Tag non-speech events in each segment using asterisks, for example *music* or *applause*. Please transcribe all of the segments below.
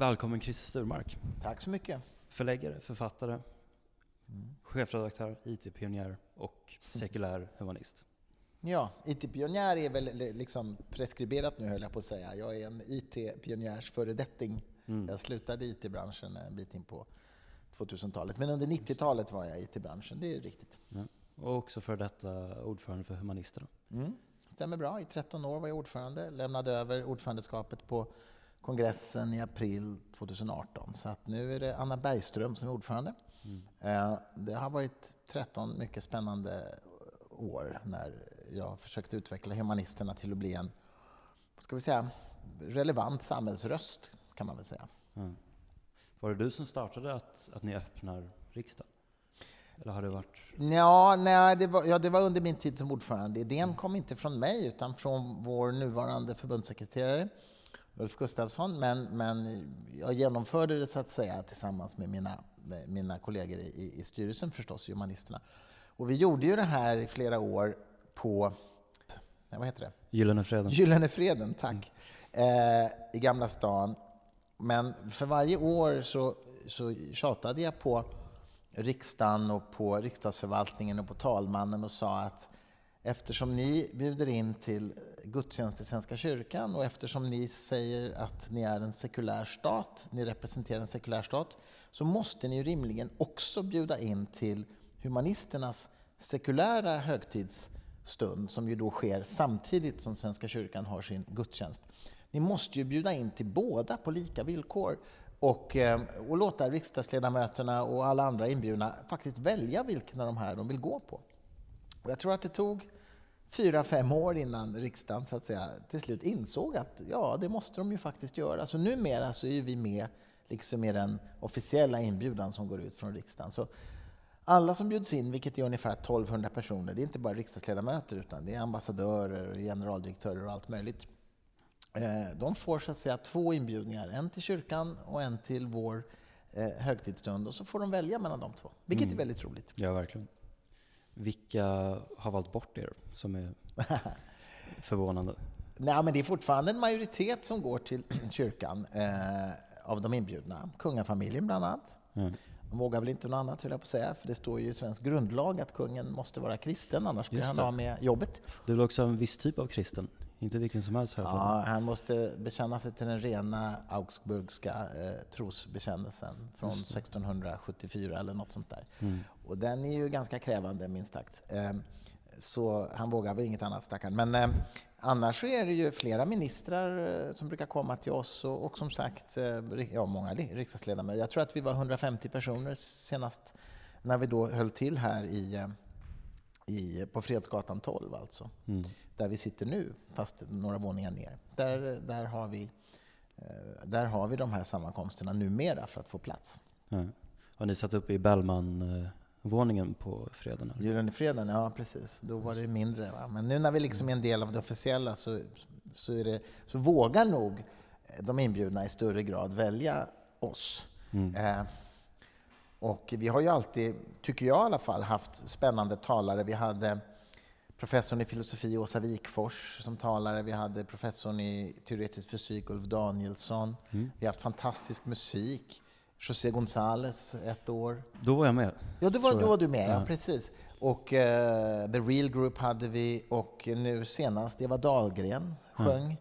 Välkommen Christer Sturmark. Tack så mycket. Förläggare, författare, mm. chefredaktör, IT-pionjär och sekulär humanist. Ja, IT-pionjär är väl liksom preskriberat nu höll jag på att säga. Jag är en IT-pionjärs föredetting. Mm. Jag slutade IT-branschen en bit in på 2000-talet. Men under 90-talet var jag i IT-branschen, det är riktigt. Ja. Och också för detta ordförande för Humanisterna. Mm. Stämmer bra. I 13 år var jag ordförande. Lämnade över ordförandeskapet på kongressen i april 2018. Så att nu är det Anna Bergström som är ordförande. Mm. Eh, det har varit 13 mycket spännande år när jag försökt utveckla humanisterna till att bli en ska vi säga, relevant samhällsröst, kan man väl säga. Mm. Var det du som startade att, att ni öppnar riksdagen? Eller har det varit... Ja, nej, det var, ja, det var under min tid som ordförande. Idén kom inte från mig, utan från vår nuvarande förbundssekreterare Ulf Gustafsson, men, men jag genomförde det så att säga tillsammans med mina, med mina kollegor i, i styrelsen förstås, humanisterna. Och vi gjorde ju det här i flera år på, vad heter det? Gyllene Freden. Gyllene Freden, tack. Mm. Eh, I Gamla stan. Men för varje år så, så tjatade jag på riksdagen och på riksdagsförvaltningen och på talmannen och sa att eftersom ni bjuder in till gudstjänst i Svenska kyrkan och eftersom ni säger att ni är en sekulär stat, ni representerar en sekulär stat, så måste ni rimligen också bjuda in till humanisternas sekulära högtidsstund, som ju då sker samtidigt som Svenska kyrkan har sin gudstjänst. Ni måste ju bjuda in till båda på lika villkor och, eh, och låta riksdagsledamöterna och alla andra inbjudna faktiskt välja vilken av de här de vill gå på. Och jag tror att det tog fyra, fem år innan riksdagen så att säga, till slut insåg att ja, det måste de ju faktiskt göra. Så numera så är vi med liksom med den officiella inbjudan som går ut från riksdagen. Så alla som bjuds in, vilket är ungefär 1200 personer, det är inte bara riksdagsledamöter utan det är ambassadörer, generaldirektörer och allt möjligt. Eh, de får så att säga två inbjudningar, en till kyrkan och en till vår eh, högtidsstund och så får de välja mellan de två, vilket mm. är väldigt roligt. Ja, verkligen. Vilka har valt bort er som är *laughs* förvånande? Nej, men det är fortfarande en majoritet som går till *clears throat* kyrkan eh, av de inbjudna. Kungafamiljen bland annat. Mm. De vågar väl inte något annat, höll jag på att säga, för det står ju i svensk grundlag att kungen måste vara kristen, annars blir han av med jobbet. Du är väl också en viss typ av kristen? Inte vilken som helst? Ja, han måste bekänna sig till den rena augsburgska eh, trosbekännelsen från 1674 eller något sånt där. Mm. Och den är ju ganska krävande, minst sagt. Eh, så han vågar väl inget annat, stackaren. Men eh, annars så är det ju flera ministrar eh, som brukar komma till oss och, och som sagt, eh, ja, många riksdagsledamöter. Jag tror att vi var 150 personer senast när vi då höll till här i eh, i, på Fredsgatan 12 alltså. Mm. Där vi sitter nu, fast några våningar ner. Där, där, har vi, eh, där har vi de här sammankomsterna numera för att få plats. Ja. Har ni satt upp i Bellman-våningen på freden? Gyllene freden, ja precis. Då var det mindre. Va? Men nu när vi liksom är en del av det officiella så, så, är det, så vågar nog de inbjudna i större grad välja oss. Mm. Eh, och vi har ju alltid, tycker jag i alla fall, haft spännande talare. Vi hade professorn i filosofi Åsa Wikfors som talare. Vi hade professorn i teoretisk fysik Ulf Danielsson. Mm. Vi har haft fantastisk musik. José González ett år. Då var jag med. Ja, då var, då var du med. Ja. ja precis. Och uh, The Real Group hade vi och nu senast Eva Dahlgren sjöng mm.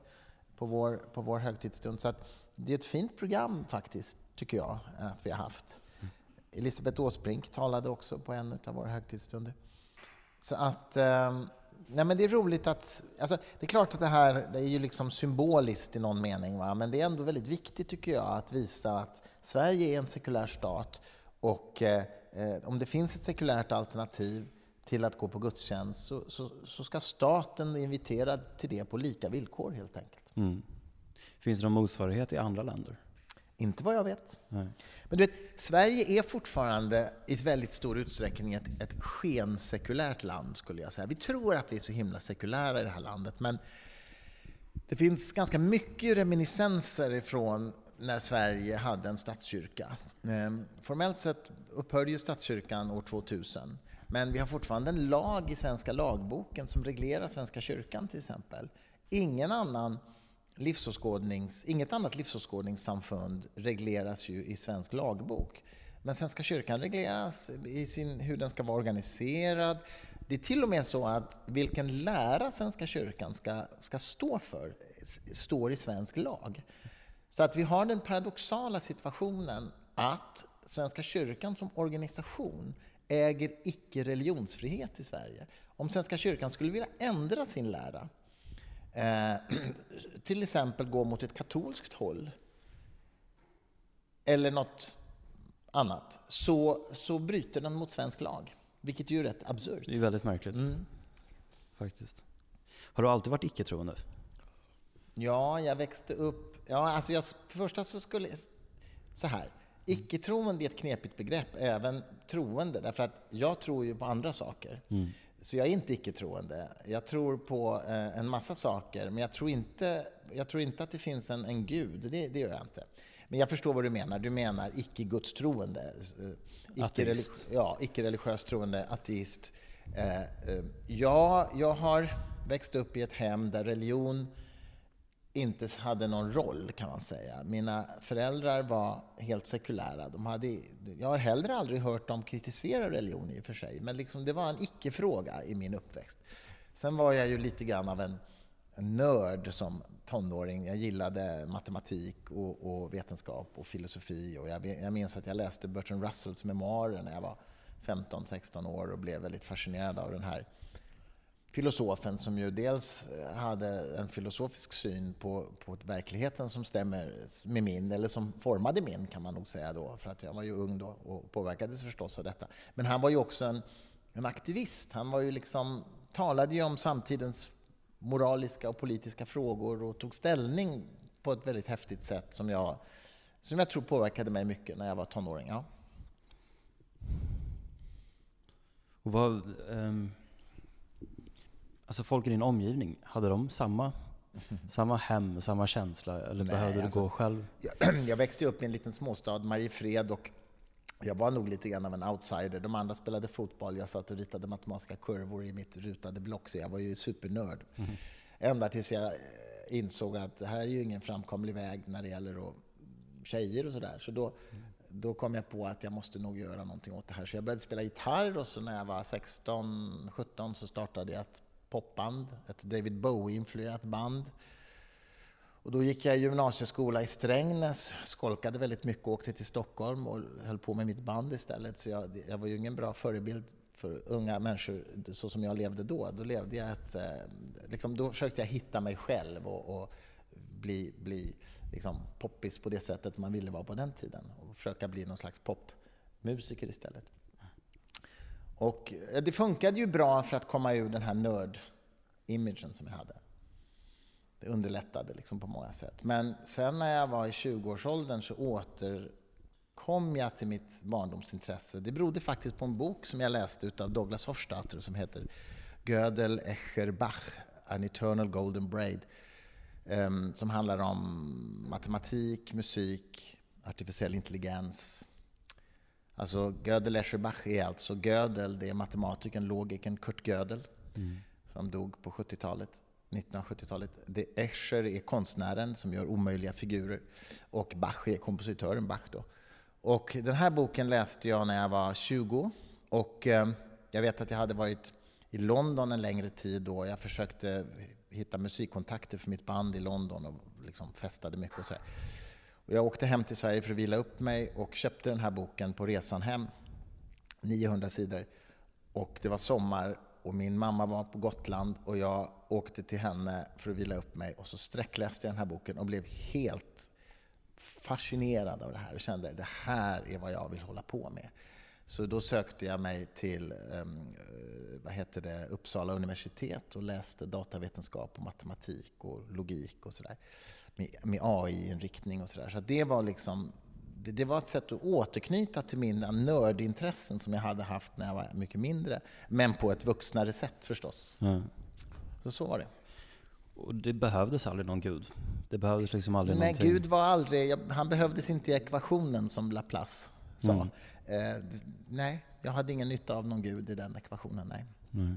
på, vår, på vår högtidsstund. Så det är ett fint program faktiskt, tycker jag, att vi har haft. Elisabeth Åsbrink talade också på en av våra högtidsstunder. Så att, ehm, nej men det är roligt att, alltså, det är klart att det här det är ju liksom symboliskt i någon mening, va? men det är ändå väldigt viktigt tycker jag att visa att Sverige är en sekulär stat och eh, eh om det finns ett sekulärt alternativ till att gå på gudstjänst så, så, så, ska staten invitera till det på lika villkor helt enkelt. Mm. Finns det någon motsvarighet i andra länder? Inte vad jag vet. Nej. Men du vet, Sverige är fortfarande i väldigt stor utsträckning ett, ett skensekulärt land, skulle jag säga. Vi tror att vi är så himla sekulära i det här landet, men det finns ganska mycket reminiscenser från när Sverige hade en statskyrka. Ehm, formellt sett upphörde ju statskyrkan år 2000, men vi har fortfarande en lag i Svenska lagboken som reglerar Svenska kyrkan till exempel. Ingen annan livsåskådnings, inget annat livsåskådningssamfund regleras ju i svensk lagbok. Men Svenska kyrkan regleras i sin, hur den ska vara organiserad. Det är till och med så att vilken lära Svenska kyrkan ska, ska stå för står i svensk lag. Så att vi har den paradoxala situationen att Svenska kyrkan som organisation äger icke religionsfrihet i Sverige. Om Svenska kyrkan skulle vilja ändra sin lära, *clears throat* till exempel gå mot ett katolskt håll, eller något annat, så, så bryter den mot svensk lag. Vilket ju är rätt absurt. Det är väldigt märkligt. Mm. Faktiskt. Har du alltid varit icke-troende? Ja, jag växte upp... Ja, alltså jag, för första så skulle... Så här. Icke-troende är ett knepigt begrepp, även troende, därför att jag tror ju på andra saker. Mm. Så jag är inte icke-troende. Jag tror på eh, en massa saker, men jag tror inte, jag tror inte att det finns en, en gud. Det, det gör jag inte. Men jag förstår vad du menar. Du menar icke-gudstroende. Eh, ateist. Ja, icke-religiöst troende, ateist. Eh, ja, jag har växt upp i ett hem där religion inte hade någon roll kan man säga. Mina föräldrar var helt sekulära. De hade, jag har heller aldrig hört dem kritisera religion i och för sig, men liksom det var en icke-fråga i min uppväxt. Sen var jag ju lite grann av en, en nörd som tonåring. Jag gillade matematik och, och vetenskap och filosofi. Och jag, jag minns att jag läste Bertrand Russells memoarer när jag var 15-16 år och blev väldigt fascinerad av den här filosofen som ju dels eh, hade en filosofisk syn på, på verkligheten som stämmer med min, eller som formade min kan man nog säga då, för att jag var ju ung då och påverkades förstås av detta. Men han var ju också en, en aktivist. Han var ju liksom, talade ju om samtidens moraliska och politiska frågor och tog ställning på ett väldigt häftigt sätt som jag, som jag tror påverkade mig mycket när jag var tonåring. Ja. Och vad, um Alltså folk i din omgivning, hade de samma, *laughs* samma hem, samma känsla? Eller Nej, behövde du alltså, gå själv? Jag, *clears throat* jag växte upp i en liten småstad, Mariefred, och jag var nog lite grann av en outsider. De andra spelade fotboll, jag satt och ritade matematiska kurvor i mitt rutade block, så jag var ju supernörd. Mm. Ända tills jag eh, insåg att det här är ju ingen framkomlig väg när det gäller tjejer och sådär. Så då, mm. då kom jag på att jag måste nog göra någonting åt det här. Så jag började spela gitarr och så när jag var 16-17 så startade jag ett popband, ett David Bowie-influerat band. Och då gick jag i gymnasieskola i Strängnäs, skolkade väldigt mycket och åkte till Stockholm och höll på med mitt band istället. Så jag, jag var ju ingen bra förebild för unga människor så som jag levde då. Då, levde jag ett, eh, liksom, då försökte jag hitta mig själv och, och bli, bli liksom, poppis på det sättet man ville vara på den tiden. Och försöka bli någon slags popmusiker istället. Och eh, det funkade ju bra för att komma ur den här nörd-imagen som jag hade. Det underlättade liksom på många sätt. Men sen när jag var i 20-årsåldern så återkom jag till mitt barndomsintresse. Det berodde faktiskt på en bok som jag läste av Douglas Hofstadter som heter Gödel Escher Bach, An Eternal Golden Braid, ehm, som handlar om matematik, musik, artificiell intelligens, Alltså Gödel Escherbach är alltså Gödel, det är matematikern, logikern Kurt Gödel mm. som dog på 70-talet. 1970-talet. Escher är konstnären som gör omöjliga figurer och Bach är kompositören Bach. Då. Och den här boken läste jag när jag var 20 och eh, jag vet att jag hade varit i London en längre tid då. Jag försökte hitta musikkontakter för mitt band i London och liksom festade mycket och sådär. Och jag åkte hem till Sverige för att vila upp mig och köpte den här boken på resan hem. 900 sidor. Och det var sommar och min mamma var på Gotland och jag åkte till henne för att vila upp mig och så sträckläste jag den här boken och blev helt fascinerad av det här och kände att det här är vad jag vill hålla på med. Så då sökte jag mig till ehm, eh, vad heter det, Uppsala universitet och läste datavetenskap och matematik och logik och sådär med, med AI-inriktning och sådär. Så, så det var liksom det, det, var ett sätt att återknyta till mina nördintressen som jag hade haft när jag var mycket mindre. Men på ett vuxnare sätt förstås. Mm. Så så var det. Och det behövdes aldrig någon gud? Det behövdes liksom aldrig Nej, någonting. Gud var aldrig... Han behövdes inte i ekvationen som Laplace sa. Mm. Eh, nej, jag hade ingen nytta av någon gud i den ekvationen. Nej. nej.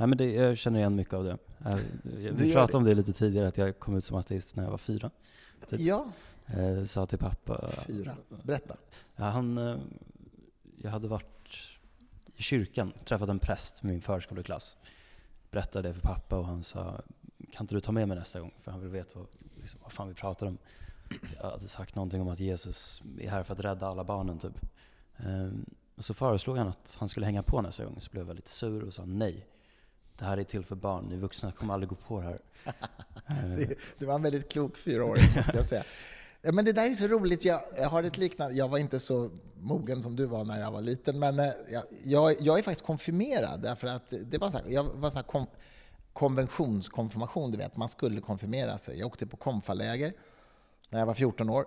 Nej, men det, jag känner igen mycket av det. Jag, vi pratade det. om det lite tidigare, att jag kom ut som ateist när jag var fyra. Typ. Ja, Eh, sa till pappa... fyra. Berätta. Ja, han, eh, jag hade varit i kyrkan, träffat en präst med min förskoleklass. Berättade det för pappa och han sa, kan inte du ta med mig nästa gång? För han vill veta vad, liksom, vad fan vi pratar om. Jag hade sagt någonting om att Jesus är här för att rädda alla barnen typ. Ehm, och så föreslog han att han skulle hänga på nästa gång, så blev jag lite sur och sa nej. Det här är till för barn, ni vuxna kommer aldrig gå på det här. *laughs* Det, det var en väldigt klok fyraåring, *laughs* måste jag säga. Men det där är så roligt. Jag, jag har ett liknande... Jag var inte så mogen som du var när jag var liten, men eh, jag, jag, jag är faktiskt konfirmerad. Därför att det var så här, jag var så här kom, konventionskonfirmation, du vet. Man skulle konfirmera sig. Jag åkte på konfaläger när jag var 14 år.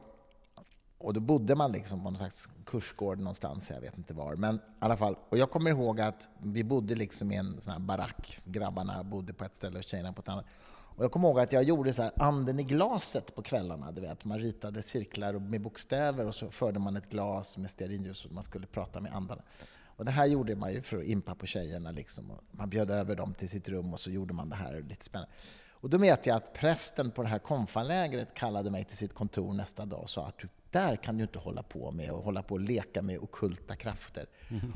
Och då bodde man liksom på någon slags kursgård någonstans, jag vet inte var. Men i alla fall, och jag kommer ihåg att vi bodde liksom i en sån här barack. Grabbarna bodde på ett ställe och tjejerna på ett annat. Och jag kommer ihåg att jag gjorde så här anden i glaset på kvällarna. Du vet. Man ritade cirklar med bokstäver och så förde man ett glas med stearinljus och man skulle prata med andarna. Och det här gjorde man ju för att impa på tjejerna. Liksom. Och man bjöd över dem till sitt rum och så gjorde man det här lite spännande. Och då vet jag att prästen på det här konfalägret kallade mig till sitt kontor nästa dag och sa att du, där kan du inte hålla på med och hålla på och leka med okulta krafter.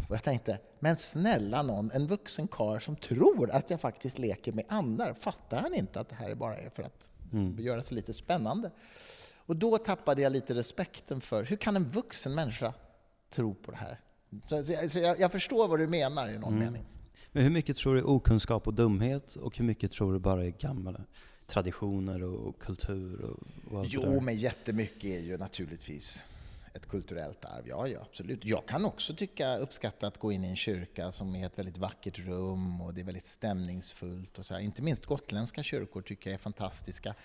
Och jag tänkte, men snälla någon, en vuxen karl som tror att jag faktiskt leker med andar, fattar han inte att det här bara är för att göra sig lite spännande? Och då tappade jag lite respekten för, hur kan en vuxen människa tro på det här? Så, så, jag, så jag, jag förstår vad du menar i någon mening. Men hur mycket tror du är okunskap och dumhet och hur mycket tror du bara är gamla traditioner och kultur och, och allt det Jo, där? men jättemycket är ju naturligtvis ett kulturellt arv. Ja, ja, absolut. Jag kan också tycka, uppskatta att gå in i en kyrka som är ett väldigt vackert rum och det är väldigt stämningsfullt. Och så här. Inte minst gotländska kyrkor tycker jag är fantastiska.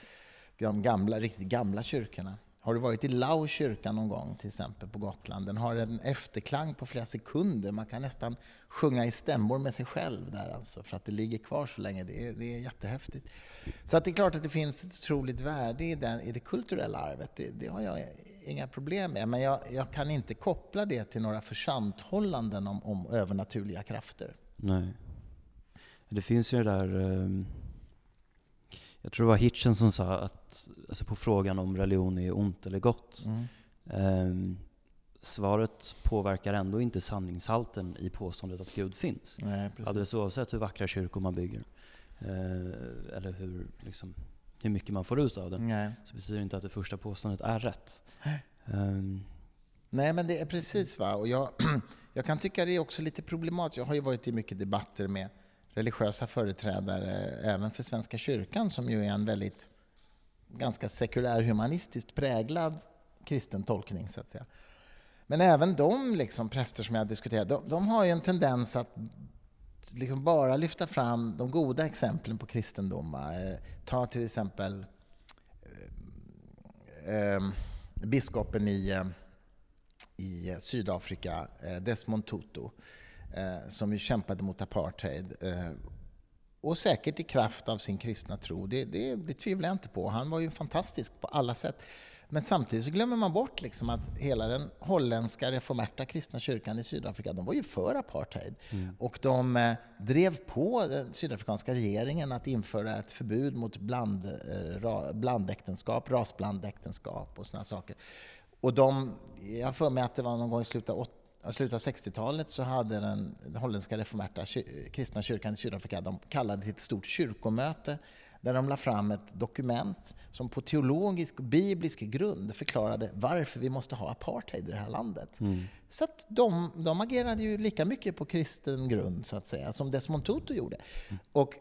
De gamla, riktigt gamla kyrkorna. Har du varit i Lau kyrka någon gång till exempel på Gotland? Den har en efterklang på flera sekunder. Man kan nästan sjunga i stämmor med sig själv där alltså, för att det ligger kvar så länge. Det är, det är jättehäftigt. Så att det är klart att det finns ett otroligt värde i, den, i det kulturella arvet. Det, det har jag inga problem med. Men jag, jag kan inte koppla det till några försanthållanden om, om övernaturliga krafter. Nej. Det finns ju det där... Eh, jag tror det var Hitchen som sa att, alltså på frågan om religion är ont eller gott. Mm. ehm, svaret påverkar ändå inte sanningshalten i påståendet att Gud finns. Nej, precis. Alldeles oavsett hur vackra kyrkor man bygger. Eh, eller hur, liksom, hur mycket man får ut av det. Nej. Så betyder det inte att det första påståendet är rätt. Ehm, Nej, men det är precis va. Och jag, *clears throat* jag kan tycka det är också lite problematiskt. Jag har ju varit i mycket debatter med religiösa företrädare, även för Svenska kyrkan, som ju är en väldigt ganska sekulär humanistiskt präglad kristen tolkning, så att säga. Men även de liksom, präster som jag diskuterat, de, de har ju en tendens att liksom bara lyfta fram de goda exemplen på kristendom. Eh, Ta till exempel eh, eh, biskopen i, eh, i Sydafrika, eh, Desmond Tutu, eh, som ju kämpade mot apartheid. Eh, och säkert i kraft av sin kristna tro, det, det, det tvivlar jag inte på. Han var ju fantastisk på alla sätt. Men samtidigt så glömmer man bort liksom att hela den holländska reformerta kristna kyrkan i Sydafrika, de var ju för apartheid. Och de eh, drev på den sydafrikanska regeringen att införa ett förbud mot bland, eh, ra, blandäktenskap, rasblandäktenskap och såna saker. Och de, jag har för mig att det var någon gång i slutet av i slutet av 60-talet så hade den holländska reformerta kristna kyrkan i Sydafrika, de kallade till ett stort kyrkomöte där de la fram ett dokument som på teologisk och biblisk grund förklarade varför vi måste ha apartheid i det här landet. Så att de, de agerade ju lika mycket på kristen grund så att säga, som Desmond Tutu gjorde. Och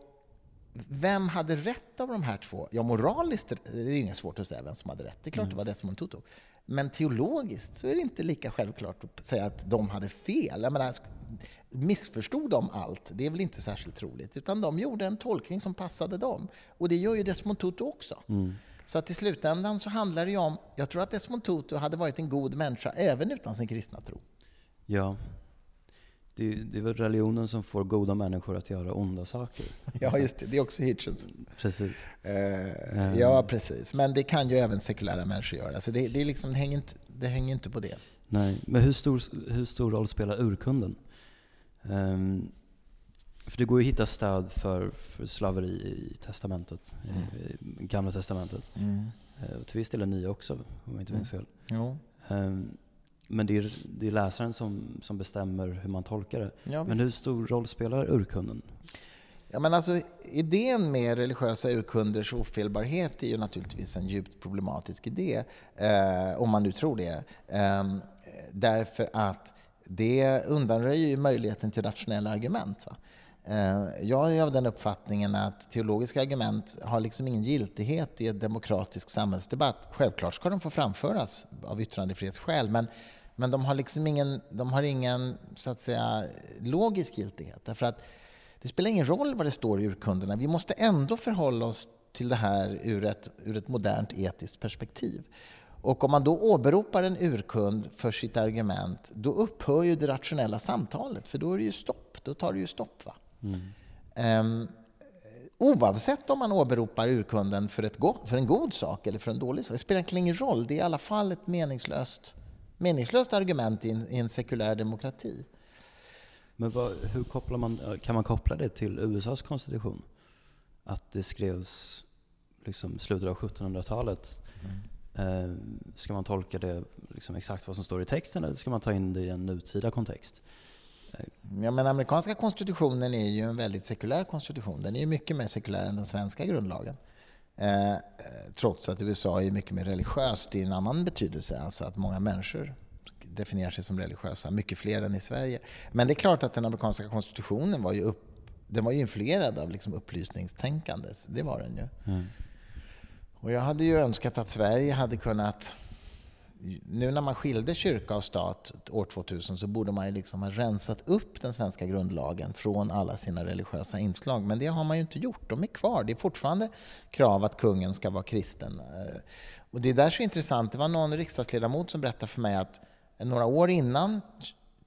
vem hade rätt av de här två? Ja, moraliskt är det inget svårt att säga vem som hade rätt. Det är klart det var Desmond Tutu. Men teologiskt så är det inte lika självklart att säga att de hade fel. Jag menar, missförstod de allt? Det är väl inte särskilt troligt. Utan de gjorde en tolkning som passade dem. Och det gör ju Desmond Tutu också. Så att i slutändan så handlar det ju om, jag tror att Desmond Tutu hade varit en god människa även utan sin kristna tro. ja. Det, det är väl religionen som får goda människor att göra onda saker. *laughs* Ja, just det. Det är också Hitchens. Precis. Eh, ja, precis. Men det kan ju även sekulära människor göra. Så det, det, är liksom, det, hänger inte, det hänger inte på det. Nej, men hur stor, hur stor roll spelar urkunden? Ehm, För det går ju att hitta stöd för, för slaveri i testamentet, Mm. i, i Gamla testamentet. Eh, och till viss del är nya också, om jag inte minns fel. Jo. Ehm, Men det är, det är läsaren som, som bestämmer hur man tolkar det. Ja, Men hur stor roll spelar urkunden? Ja, men alltså, idén med religiösa urkunders ofelbarhet är ju naturligtvis en djupt problematisk idé, eh, om man nu tror det. Eh, därför att det undanröjer ju möjligheten till rationella argument. Va? Eh, jag är av den uppfattningen att teologiska argument har liksom ingen giltighet i en demokratisk samhällsdebatt. Självklart ska de få framföras av yttrandefrihetsskäl, men, men de har liksom ingen, de har ingen så att säga, logisk giltighet. Därför att det spelar ingen roll vad det står i urkunderna. Vi måste ändå förhålla oss till det här ur ett, ur ett modernt etiskt perspektiv. Och om man då åberopar en urkund för sitt argument, då upphör ju det rationella samtalet, för då är det ju stopp. Då tar det ju stopp. Va? Ehm, oavsett om man åberopar urkunden för, ett go- för en god sak eller för en dålig sak, det spelar ingen roll. Det är i alla fall ett meningslöst, meningslöst argument i en, i en sekulär demokrati. Men vad, hur kopplar man, kan man koppla det till USAs konstitution? Att det skrevs liksom slutet av 1700-talet. Eh, ska man tolka det liksom exakt vad som står i texten eller ska man ta in det i en nutida kontext? Ja, men amerikanska konstitutionen är ju en väldigt sekulär konstitution. Den är ju mycket mer sekulär än den svenska grundlagen. Eh, trots att USA är mycket mer religiöst i en annan betydelse, alltså att många människor definierar sig som religiösa, mycket fler än i Sverige. Men det är klart att den amerikanska konstitutionen var ju, upp, den var ju influerad av liksom upplysningstänkandet. Det var den ju. Och jag hade ju önskat att Sverige hade kunnat nu när man skilde kyrka och stat år 2000 så borde man ju liksom ha rensat upp den svenska grundlagen från alla sina religiösa inslag. Men det har man ju inte gjort. De är kvar. Det är fortfarande krav att kungen ska vara kristen. Eh, och det är där så intressant. Det var någon riksdagsledamot som berättade för mig att några år innan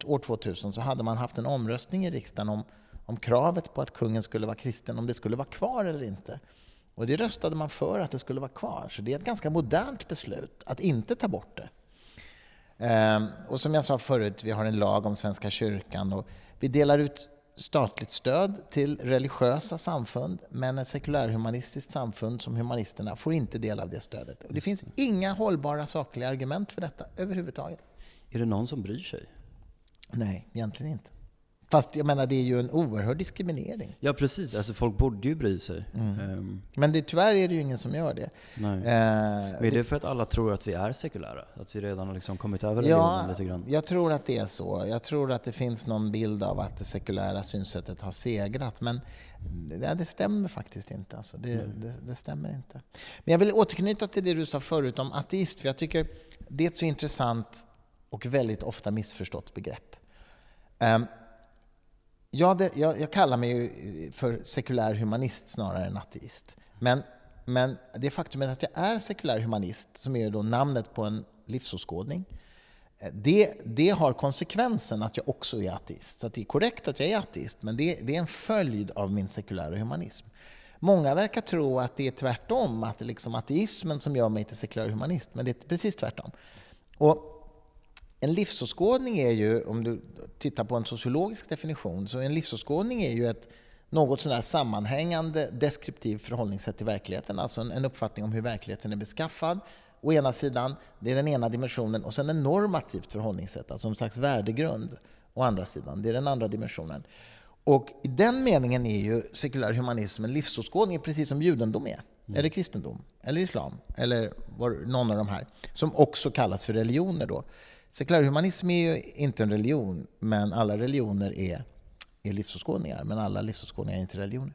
år 2000 så hade man haft en omröstning i riksdagen om, om kravet på att kungen skulle vara kristen, om det skulle vara kvar eller inte. Och det röstade man för att det skulle vara kvar. Så det är ett ganska modernt beslut att inte ta bort det. Ehm, och som jag sa förut, vi har en lag om Svenska kyrkan och vi delar ut statligt stöd till religiösa samfund, men ett sekulärhumanistiskt samfund som Humanisterna får inte del av det stödet. Och det finns inga hållbara sakliga argument för detta överhuvudtaget. Är det någon som bryr sig? Nej, egentligen inte. Fast jag menar, det är ju en oerhörd diskriminering. Ja precis, alltså folk borde ju bry sig. Mm. Ehm, Men det, tyvärr är det ju ingen som gör det. nej. Men är det för att alla tror att vi är sekulära? Att vi redan har liksom kommit över Ja, lite grann? jag tror att det är så. Jag tror att det finns någon bild av att det sekulära synsättet har segrat. Men det, det stämmer faktiskt inte. Alltså. Det, det, det stämmer inte. Men jag vill återknyta till det du sa förut om ateist. För jag tycker det är ett så intressant och väldigt ofta missförstått begrepp. Ehm, Ja, det, jag, jag kallar mig ju eh, för sekulär humanist snarare än ateist. Men, men det faktumet att jag är sekulär humanist, som är då namnet på en livsåskådning, eh, det, det har konsekvensen att jag också är ateist. Så att det är korrekt att jag är ateist, men det, det är en följd av min sekulära humanism. Många verkar tro att det är tvärtom, att det är liksom ateismen som gör mig till sekulär humanist, men det är precis tvärtom. Och en livsåskådning är ju, om du tittar på en sociologisk definition, så en livsåskådning är ju ett något sådär sammanhängande deskriptivt förhållningssätt till verkligheten, alltså en, en uppfattning om hur verkligheten är beskaffad. Å ena sidan, det är den ena dimensionen, och sen en normativt förhållningssätt, alltså en slags värdegrund. Å andra sidan, det är den andra dimensionen. Och i den meningen är ju sekulär humanism en livsåskådning, precis som judendom är. Eller kristendom, eller islam, eller var, någon av de här. Som också kallas för religioner då. Sekulärhumanism är ju inte en religion, men alla religioner är, är livsåskådningar. Men alla livsåskådningar är inte religioner.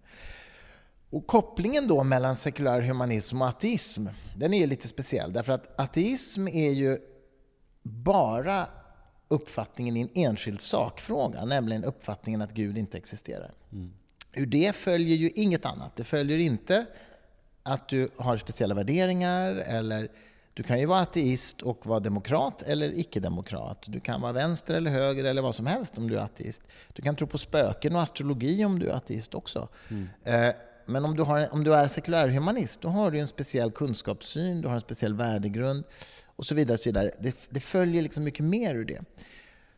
Och kopplingen då mellan sekulär humanism och ateism, den är lite speciell. Därför att ateism är ju bara uppfattningen i en enskild sakfråga, nämligen uppfattningen att Gud inte existerar. Ur det följer ju inget annat. Det följer inte att du har speciella värderingar eller du kan ju vara ateist och vara demokrat eller icke-demokrat. Du kan vara vänster eller höger eller vad som helst om du är ateist. Du kan tro på spöken och astrologi om du är ateist också. Eh, Men om du, har, om du är sekulärhumanist, då har du en speciell kunskapssyn, du har en speciell värdegrund och så vidare. Och så vidare. Det, det följer liksom mycket mer ur det.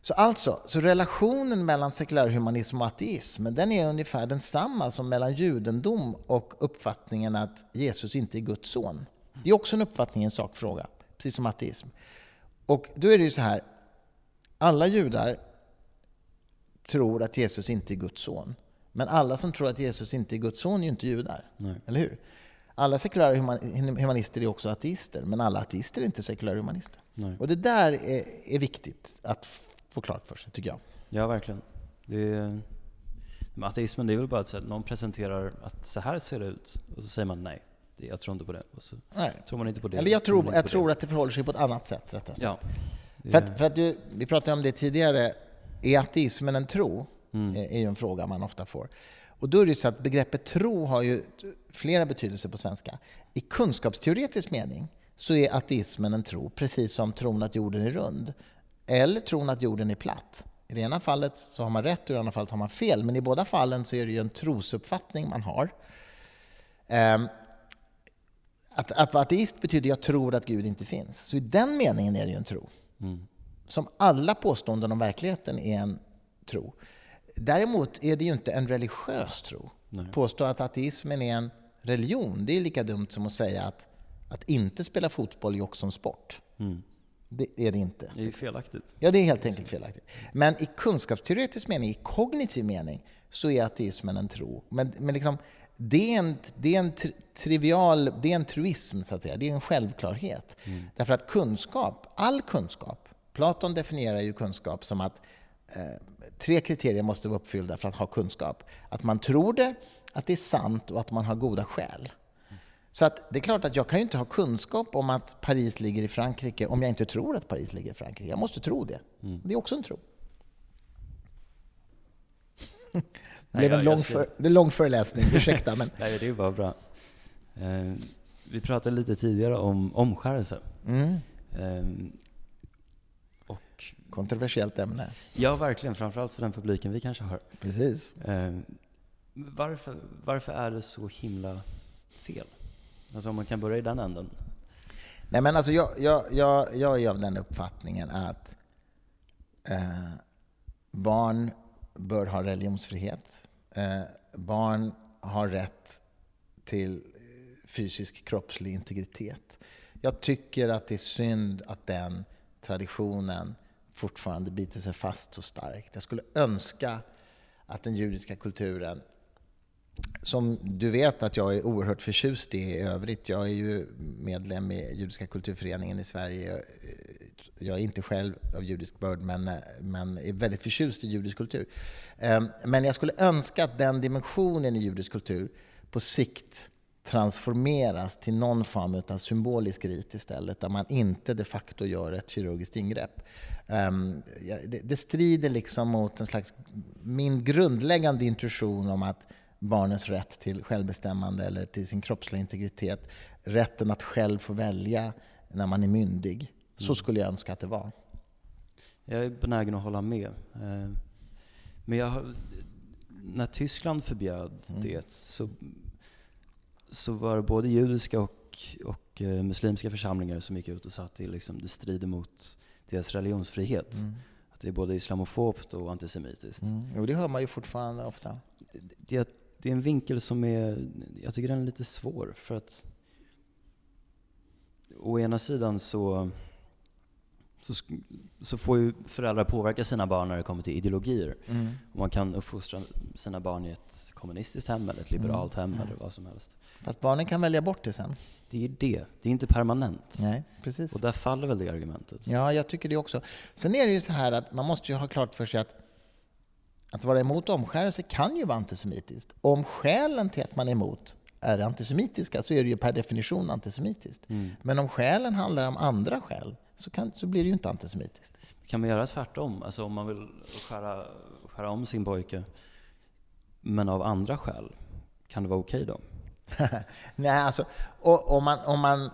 Så alltså, så relationen mellan sekulärhumanism och ateism den är ungefär densamma som mellan judendom och uppfattningen att Jesus inte är Guds son. Det är också en uppfattning en sakfråga, precis som ateism. Och då är det ju så här, alla judar tror att Jesus inte är Guds son. Men alla som tror att Jesus inte är Guds son är ju inte judar. Nej. Eller hur? Alla sekulära humanister är också ateister, men alla ateister är inte sekulära humanister. Nej. Och det där är, är viktigt att få klart för sig, tycker jag. Ja, verkligen. Det är, men ateismen det är väl bara att någon presenterar att så här ser det ut och så säger man nej. Jag tror inte på det. Och så Nej. tror man inte på det. Eller jag tror tror, jag tror det. att det förhåller sig på ett annat sätt, rättare sagt. Ja. För att, för att du, vi pratade om det tidigare, är ateismen en tro? Mm. är är ju en fråga man ofta får. Och då är det ju så att begreppet tro har ju flera betydelser på svenska. I kunskapsteoretisk mening så är ateismen en tro, precis som tron att jorden är rund. Eller tron att jorden är platt. I det ena fallet så har man rätt och i det andra fallet har man fel. Men i båda fallen så är det ju en trosuppfattning man har. Att, att vara ateist betyder jag tror att Gud inte finns. Så i den meningen är det ju en tro. Mm. Som alla påståenden om verkligheten är en tro. Däremot är det ju inte en religiös tro. Nej. Påstå att ateismen är en religion, det är lika dumt som att säga att, att inte spela fotboll är också en sport. Mm. Det är det inte. Det är felaktigt. Ja, det är helt enkelt felaktigt. Men i kunskapsteoretisk mening, i kognitiv mening, så är ateismen en tro. Men, men liksom, det är en, det är en tri- trivial, det är en truism, så att säga. Det är en självklarhet. Därför att kunskap, all kunskap, Platon definierar ju kunskap som att eh, tre kriterier måste vara uppfyllda för att ha kunskap. Att man tror det, att det är sant och att man har goda skäl. Så att det är klart att jag kan ju inte ha kunskap om att Paris ligger i Frankrike om jag inte tror att Paris ligger i Frankrike. Jag måste tro det. Det är också en tro. *laughs* Det blev en lång, ska- för, lång föreläsning, ursäkta. Men, *laughs* Nej, det är bara bra. Eh, vi pratade lite tidigare om omskärelse. mm, Eh, och kontroversiellt ämne. ja, verkligen. Framförallt för den publiken vi kanske har. Precis. Eh, varför, varför är det så himla fel? Alltså om man kan börja i den änden. Nej, men alltså jag, jag, jag, jag är av den uppfattningen att eh, barn bör ha religionsfrihet. Eh, barn har rätt till eh, fysisk kroppslig integritet. Jag tycker att det är synd att den traditionen fortfarande biter sig fast så starkt. Jag skulle önska att den judiska kulturen som du vet att jag är oerhört förtjust i i övrigt. Jag är ju medlem i Judiska kulturföreningen i Sverige. Eh, jag är inte själv av judisk börd, men, eh, men är väldigt förtjust i judisk kultur. Ehm, men jag skulle önska att den dimensionen i judisk kultur på sikt transformeras till någon form av symbolisk rit istället, där man inte de facto gör ett kirurgiskt ingrepp. Ehm, det, det strider liksom mot en slags, min grundläggande intuition om att barnens rätt till självbestämmande eller till sin kroppsliga integritet, rätten att själv få välja när man är myndig. Så skulle jag önska att det var. Jag är benägen att hålla med. Eh, Men jag när Tyskland förbjöd det så, så var det både judiska och, och eh, muslimska församlingar som gick ut och sa att det, liksom, det strider mot deras religionsfrihet. Att det är både islamofobt och antisemitiskt. Mm. Jo, det hör man ju fortfarande ofta. Det, det är en vinkel som är, jag tycker den är lite svår. För att å ena sidan så, så, så får ju föräldrar påverka sina barn när det kommer till ideologier. Och man kan uppfostra sina barn i ett kommunistiskt hem eller ett liberalt hem eller vad som helst. Fast barnen kan välja bort det sen. Det är det. Det är inte permanent. Nej, precis. Och där faller väl det argumentet. Ja, jag tycker det också. Sen är det ju så här att man måste ju ha klart för sig att att vara emot omskärelse kan ju vara antisemitiskt. Om skälen till att man är emot är antisemitiska så är det ju per definition antisemitiskt. Men om skälen handlar om andra skäl så, kan, så blir det ju inte antisemitiskt. Kan man göra tvärtom? Alltså om man vill skära, skära om sin pojke, men av andra skäl, kan det vara okej då? *laughs* Nej, alltså, om man, om man,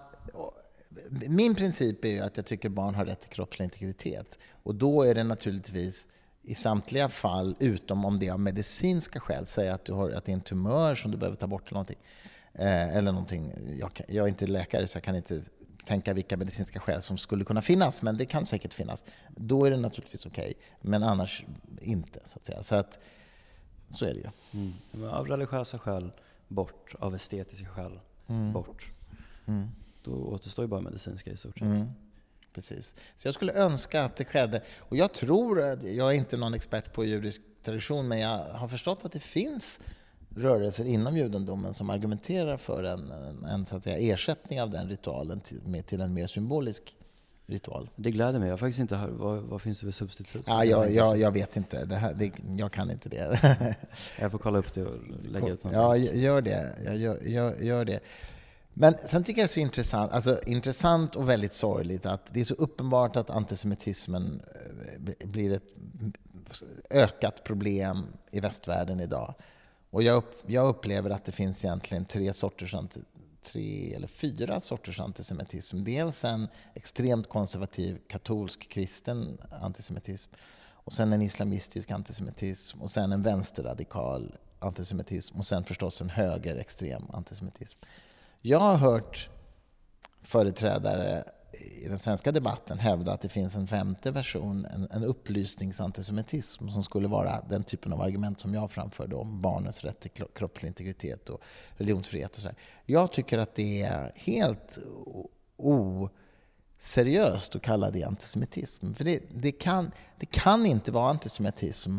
min princip är ju att jag tycker barn har rätt till kroppslig integritet. Och då är det naturligtvis i samtliga fall, utom om det är av medicinska skäl, säg att, du har, att det är en tumör som du behöver ta bort eller någonting. Eh, eller någonting. Jag, kan, jag är inte läkare så jag kan inte tänka vilka medicinska skäl som skulle kunna finnas, men det kan säkert finnas. Då är det naturligtvis okej, okay, men annars inte. Så att säga. Så, att, så är det ju. Mm. Av religiösa skäl bort, av estetiska skäl mm. bort. Mm. Då återstår ju bara medicinska i stort sett. Mm. Precis. Så jag skulle önska att det skedde. Och jag tror, jag är inte någon expert på judisk tradition, men jag har förstått att det finns rörelser inom judendomen som argumenterar för en, en, en så att säga, ersättning av den ritualen till, med, till en mer symbolisk ritual. Det gläder mig. Jag har faktiskt inte hört, vad, vad finns det för substitut? Ja, jag, jag, jag vet inte. Det här, det, jag kan inte det. *laughs* jag får kolla upp det och lägga ut något. Ja, gör det. Jag gör, gör, gör det. Men sen tycker jag det är så intressant, alltså intressant och väldigt sorgligt att det är så uppenbart att antisemitismen eh, blir ett ökat problem i västvärlden idag. Och jag, upp, jag upplever att det finns egentligen tre sorters tre eller fyra sorters antisemitism. Dels en extremt konservativ katolsk kristen antisemitism och sen en islamistisk antisemitism och sen en vänsterradikal antisemitism och sen förstås en högerextrem antisemitism. Jag har hört företrädare i den svenska debatten hävda att det finns en femte version, en, en upplysningsantisemitism som skulle vara den typen av argument som jag framförde om barnens rätt till kroppslig integritet och religionsfrihet. Och så här. Jag tycker att det är helt oseriöst att kalla det antisemitism. För det, det, kan, det kan inte vara antisemitism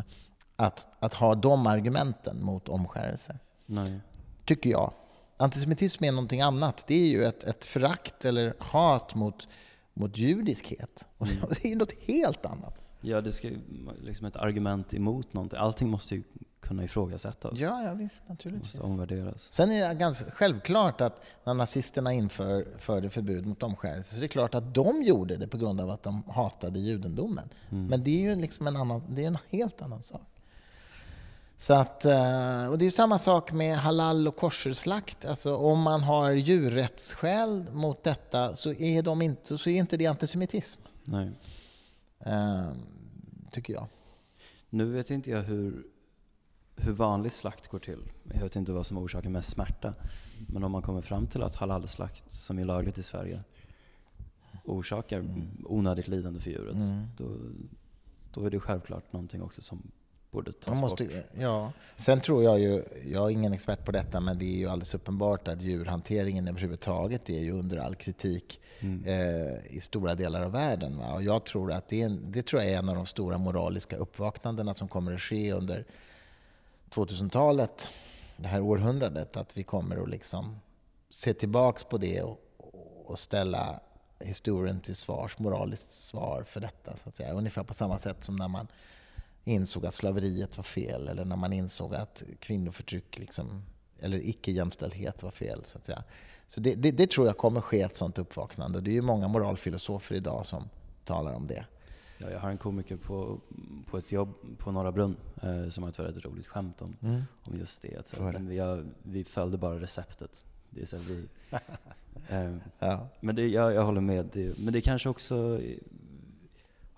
att, att ha de argumenten mot omskärelse. Nej. Tycker jag. Antisemitism är någonting annat. Det är ju ett, ett förakt eller hat mot, mot judiskhet. Mm. *laughs* det är något helt annat. Ja, det ska liksom ett argument emot någonting. Allting måste ju kunna ifrågasättas. Ja, ja visst, naturligtvis. Det måste omvärderas. Sen är det ganska självklart att när nazisterna införde förbud mot omskärelse så är det klart att de gjorde det på grund av att de hatade judendomen. Mm. Men det är ju liksom en, annan, det är en helt annan sak. Så att, eh, och det är samma sak med halal och koscherslakt. Alltså om man har djurrättsskäl mot detta så är, de inte, så är inte det antisemitism. Nej. Uh, tycker jag. Nu vet inte jag hur, hur vanlig slakt går till. Jag vet inte vad som orsakar mest smärta. Men om man kommer fram till att halalslakt, som är lagligt i Sverige, orsakar mm. onödigt lidande för djuret, mm. då, då är det självklart någonting också som borde tas måste, bort. Ja. Sen tror jag ju, jag är ingen expert på detta, men det är ju alldeles uppenbart att djurhanteringen överhuvudtaget är ju under all kritik mm. eh, i stora delar av världen. Va? Och jag tror att det, är, det tror jag är en av de stora moraliska uppvaknandena som kommer att ske under 2000-talet, det här århundradet, att vi kommer att liksom se tillbaks på det och, och ställa historien till svars, moraliskt svar för detta. Så att säga. Ungefär på samma sätt som när man insåg att slaveriet var fel eller när man insåg att kvinnoförtryck liksom, eller icke-jämställdhet var fel. Så att säga. Så det, det, det, tror jag kommer ske ett sånt uppvaknande. Det är ju många moralfilosofer idag som talar om det. Ja, jag har en komiker på, på ett jobb på Norra Brunn eh, som har ett väldigt roligt skämt om, mm. om just det. Att, så, vi, har, vi följde bara receptet. Det är så vi, *laughs* eh, ja. Men det, jag, jag håller med. Det, men det kanske också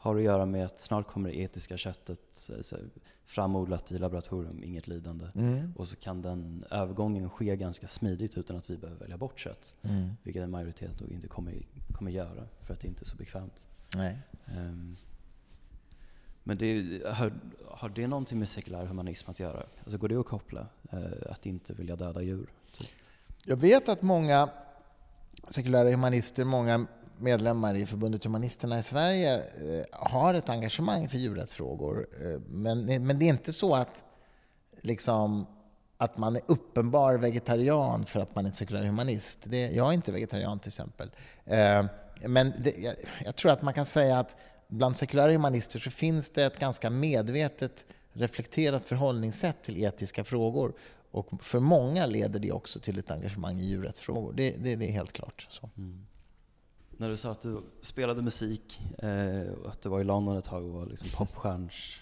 har att göra med att snart kommer det etiska köttet alltså, framodlat i laboratorium, inget lidande. Mm. Och så kan den övergången ske ganska smidigt utan att vi behöver välja bort kött. Mm. Vilket en majoritet nog inte kommer, kommer göra för att det inte är så bekvämt. Um, men det, har, har det någonting med sekulär humanism att göra? Alltså går det att koppla? Uh, att inte vilja döda djur? Typ? Jag vet att många sekulära humanister, många medlemmar i Förbundet Humanisterna i Sverige eh, har ett engagemang för djurrättsfrågor. Eh, men, men det är inte så att, liksom, att man är uppenbar vegetarian för att man är sekulär humanist. Det, jag är inte vegetarian till exempel. Eh, men det, jag, jag tror att man kan säga att bland sekulära humanister så finns det ett ganska medvetet reflekterat förhållningssätt till etiska frågor. Och för många leder det också till ett engagemang i djurrättsfrågor. Det, det, det är helt klart så. Mm när du sa att du spelade musik eh, och att du var i London ett tag och var liksom popstjärns...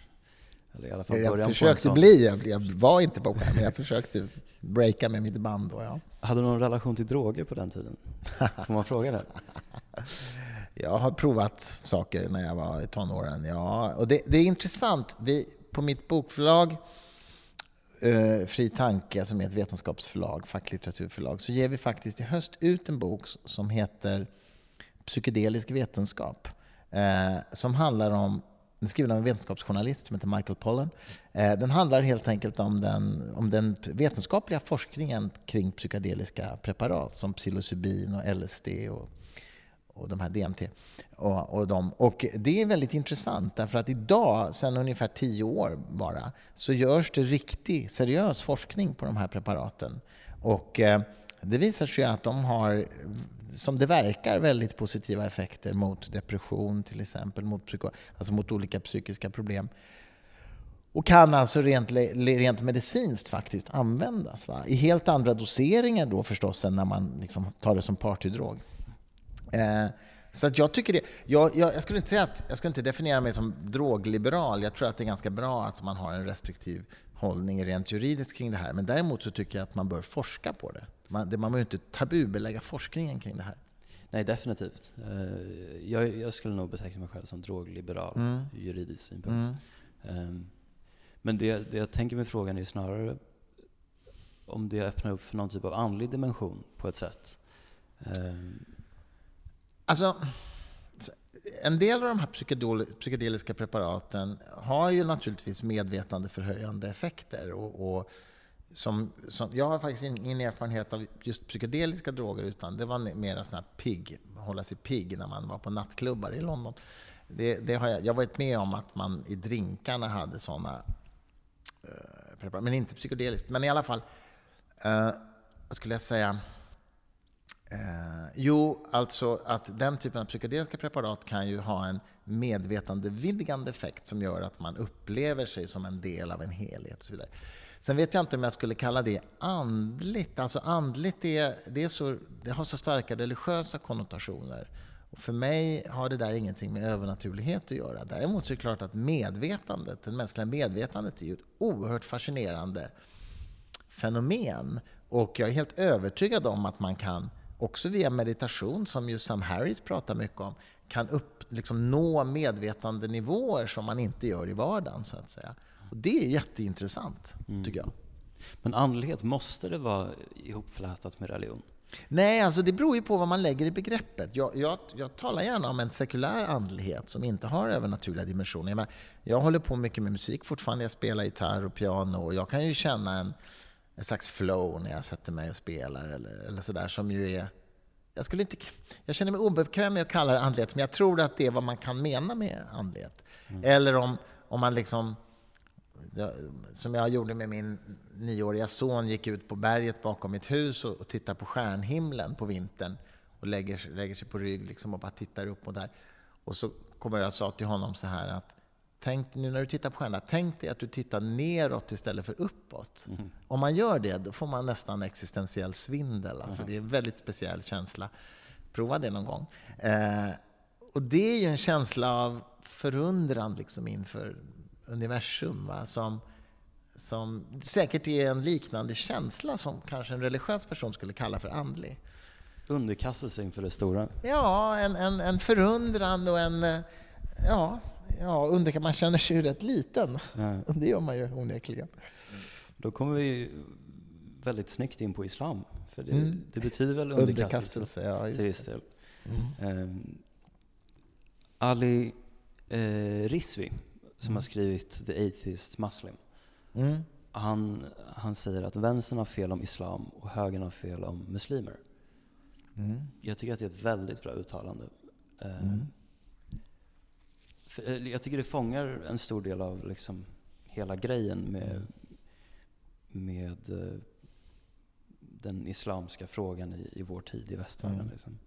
Eller i alla fall jag försökte bli, jag, jag var inte popstjärna, men jag försökte breaka med mitt band. Då, ja. Hade du någon relation till droger på den tiden? *laughs* Får man fråga det? jag har provat saker när jag var i tonåren. Ja, och det, det är intressant. Vi, på mitt bokförlag eh, Fri Tanke, som är ett vetenskapsförlag, facklitteraturförlag, så ger vi faktiskt i höst ut en bok som heter psykedelisk vetenskap eh, som handlar om den är skriven av en vetenskapsjournalist som heter Michael Pollan. Eh, den handlar helt enkelt om den, om den vetenskapliga forskningen kring psykedeliska preparat som psilocybin och LSD och, och de här DMT. Och, och, de. och det är väldigt intressant därför att idag, sedan ungefär tio år bara, så görs det riktig, seriös forskning på de här preparaten. Och eh, det visar sig att de har, som det verkar, väldigt positiva effekter mot depression till exempel, mot, psyko, alltså mot olika psykiska problem. Och kan alltså rent, rent medicinskt faktiskt användas. Va? I helt andra doseringar då förstås än när man liksom tar det som partydrog. Eh, så att jag tycker det. Jag, jag, jag, skulle inte säga att, jag skulle inte definiera mig som drogliberal. Jag tror att det är ganska bra att man har en restriktiv hållning rent juridiskt kring det här. Men däremot så tycker jag att man bör forska på det. Man, man behöver inte tabubelägga forskningen kring det här. Nej, definitivt. Eh, jag, jag skulle nog beteckna mig själv som drogliberal mm. ur juridisk synpunkt. Mm. Ehm, men det, det jag tänker med frågan är snarare om det öppnar upp för någon typ av andlig dimension på ett sätt. Ehm. Alltså, en del av de här psykedeliska preparaten har ju naturligtvis medvetandeförhöjande effekter. Och, och som, som, jag har faktiskt ingen erfarenhet av just psykedeliska droger, utan det var mer sån här pigg, hålla sig pigg när man var på nattklubbar i London. Det, det har jag, jag har varit med om att man i drinkarna hade såna eh, preparat, men inte psykedeliskt. Men i alla fall, eh, vad skulle jag säga? Eh, jo, alltså att den typen av psykedeliska preparat kan ju ha en medvetandevidgande effekt som gör att man upplever sig som en del av en helhet. Och så vidare. Sen vet jag inte om jag skulle kalla det andligt. Alltså andligt är, det, är så, det har så starka religiösa konnotationer. Och för mig har det där ingenting med övernaturlighet att göra. Däremot så är det klart att medvetandet, det mänskliga medvetandet är ju ett oerhört fascinerande fenomen. Och jag är helt övertygad om att man kan, också via meditation, som ju Sam Harris pratar mycket om, kan upp, liksom nå medvetandenivåer som man inte gör i vardagen. så att säga. Och det är jätteintressant, mm. tycker jag. Men andlighet, måste det vara ihopflätat med religion? Nej, alltså det beror ju på vad man lägger i begreppet. Jag, jag, jag talar gärna om en sekulär andlighet som inte har övernaturliga dimensioner. Jag, jag håller på mycket med musik fortfarande. Jag spelar gitarr och piano och jag kan ju känna en, en slags flow när jag sätter mig och spelar eller, eller sådär som ju är jag, skulle inte, jag känner mig obekväm med att kalla det andlighet, men jag tror att det är vad man kan mena med andlighet. Mm. Eller om, om man liksom som jag gjorde med min nioåriga son, gick ut på berget bakom mitt hus och, och tittade på stjärnhimlen på vintern och lägger, lägger sig på rygg liksom och bara tittar upp och där. Och så kom jag och sa till honom så här att Tänk, nu när du tittar på stjärnorna, tänk dig att du tittar neråt istället för uppåt. Mm. Om man gör det, då får man nästan existentiell svindel. Alltså, mm. Det är en väldigt speciell känsla. Prova det någon gång. Eh, och det är ju en känsla av förundran liksom inför universum va? Som, som säkert är en liknande känsla som kanske en religiös person skulle kalla för andlig. Underkastelse inför det stora? Ja, en, en, en förundran och en... Ja, ja under, man känner sig ju rätt liten. Ja. *laughs* Det gör man ju onekligen. Då kommer vi väldigt snyggt in på islam. För det, mm. det betyder väl underkastelse, underkastelse ja, till viss del. Mm. Um, Ali eh, Rizvi som har skrivit The Atheist Muslim. Mm. Han, han säger att vänstern har fel om islam och högern har fel om muslimer. Mm. Jag tycker att det är ett väldigt bra uttalande. Eh, mm. Eh, jag tycker det fångar en stor del av liksom hela grejen med, mm. med eh, den islamska frågan i, i vår tid i västvärlden. Mm. Liksom.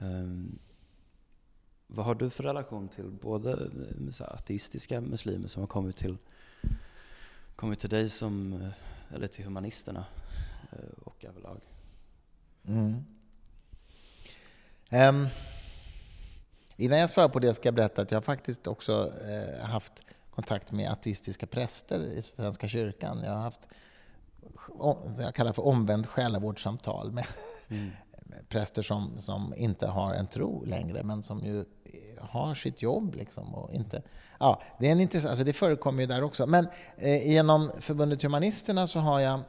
Um, vad har du för relation till både eh, ateistiska muslimer som har kommit till, kommit till dig som, eh, eller till humanisterna eh, och överlag? Mm. Um, innan jag svarar på det ska jag berätta att jag faktiskt också eh, haft kontakt med ateistiska präster i Svenska kyrkan. Jag har haft vad jag kallar för omvänd själavårdssamtal med, mm präster som, som inte har en tro längre, men som ju har sitt jobb. Liksom och inte, ja, det, är en intressant, alltså det förekommer ju där också. Men eh, genom Förbundet Humanisterna så har jag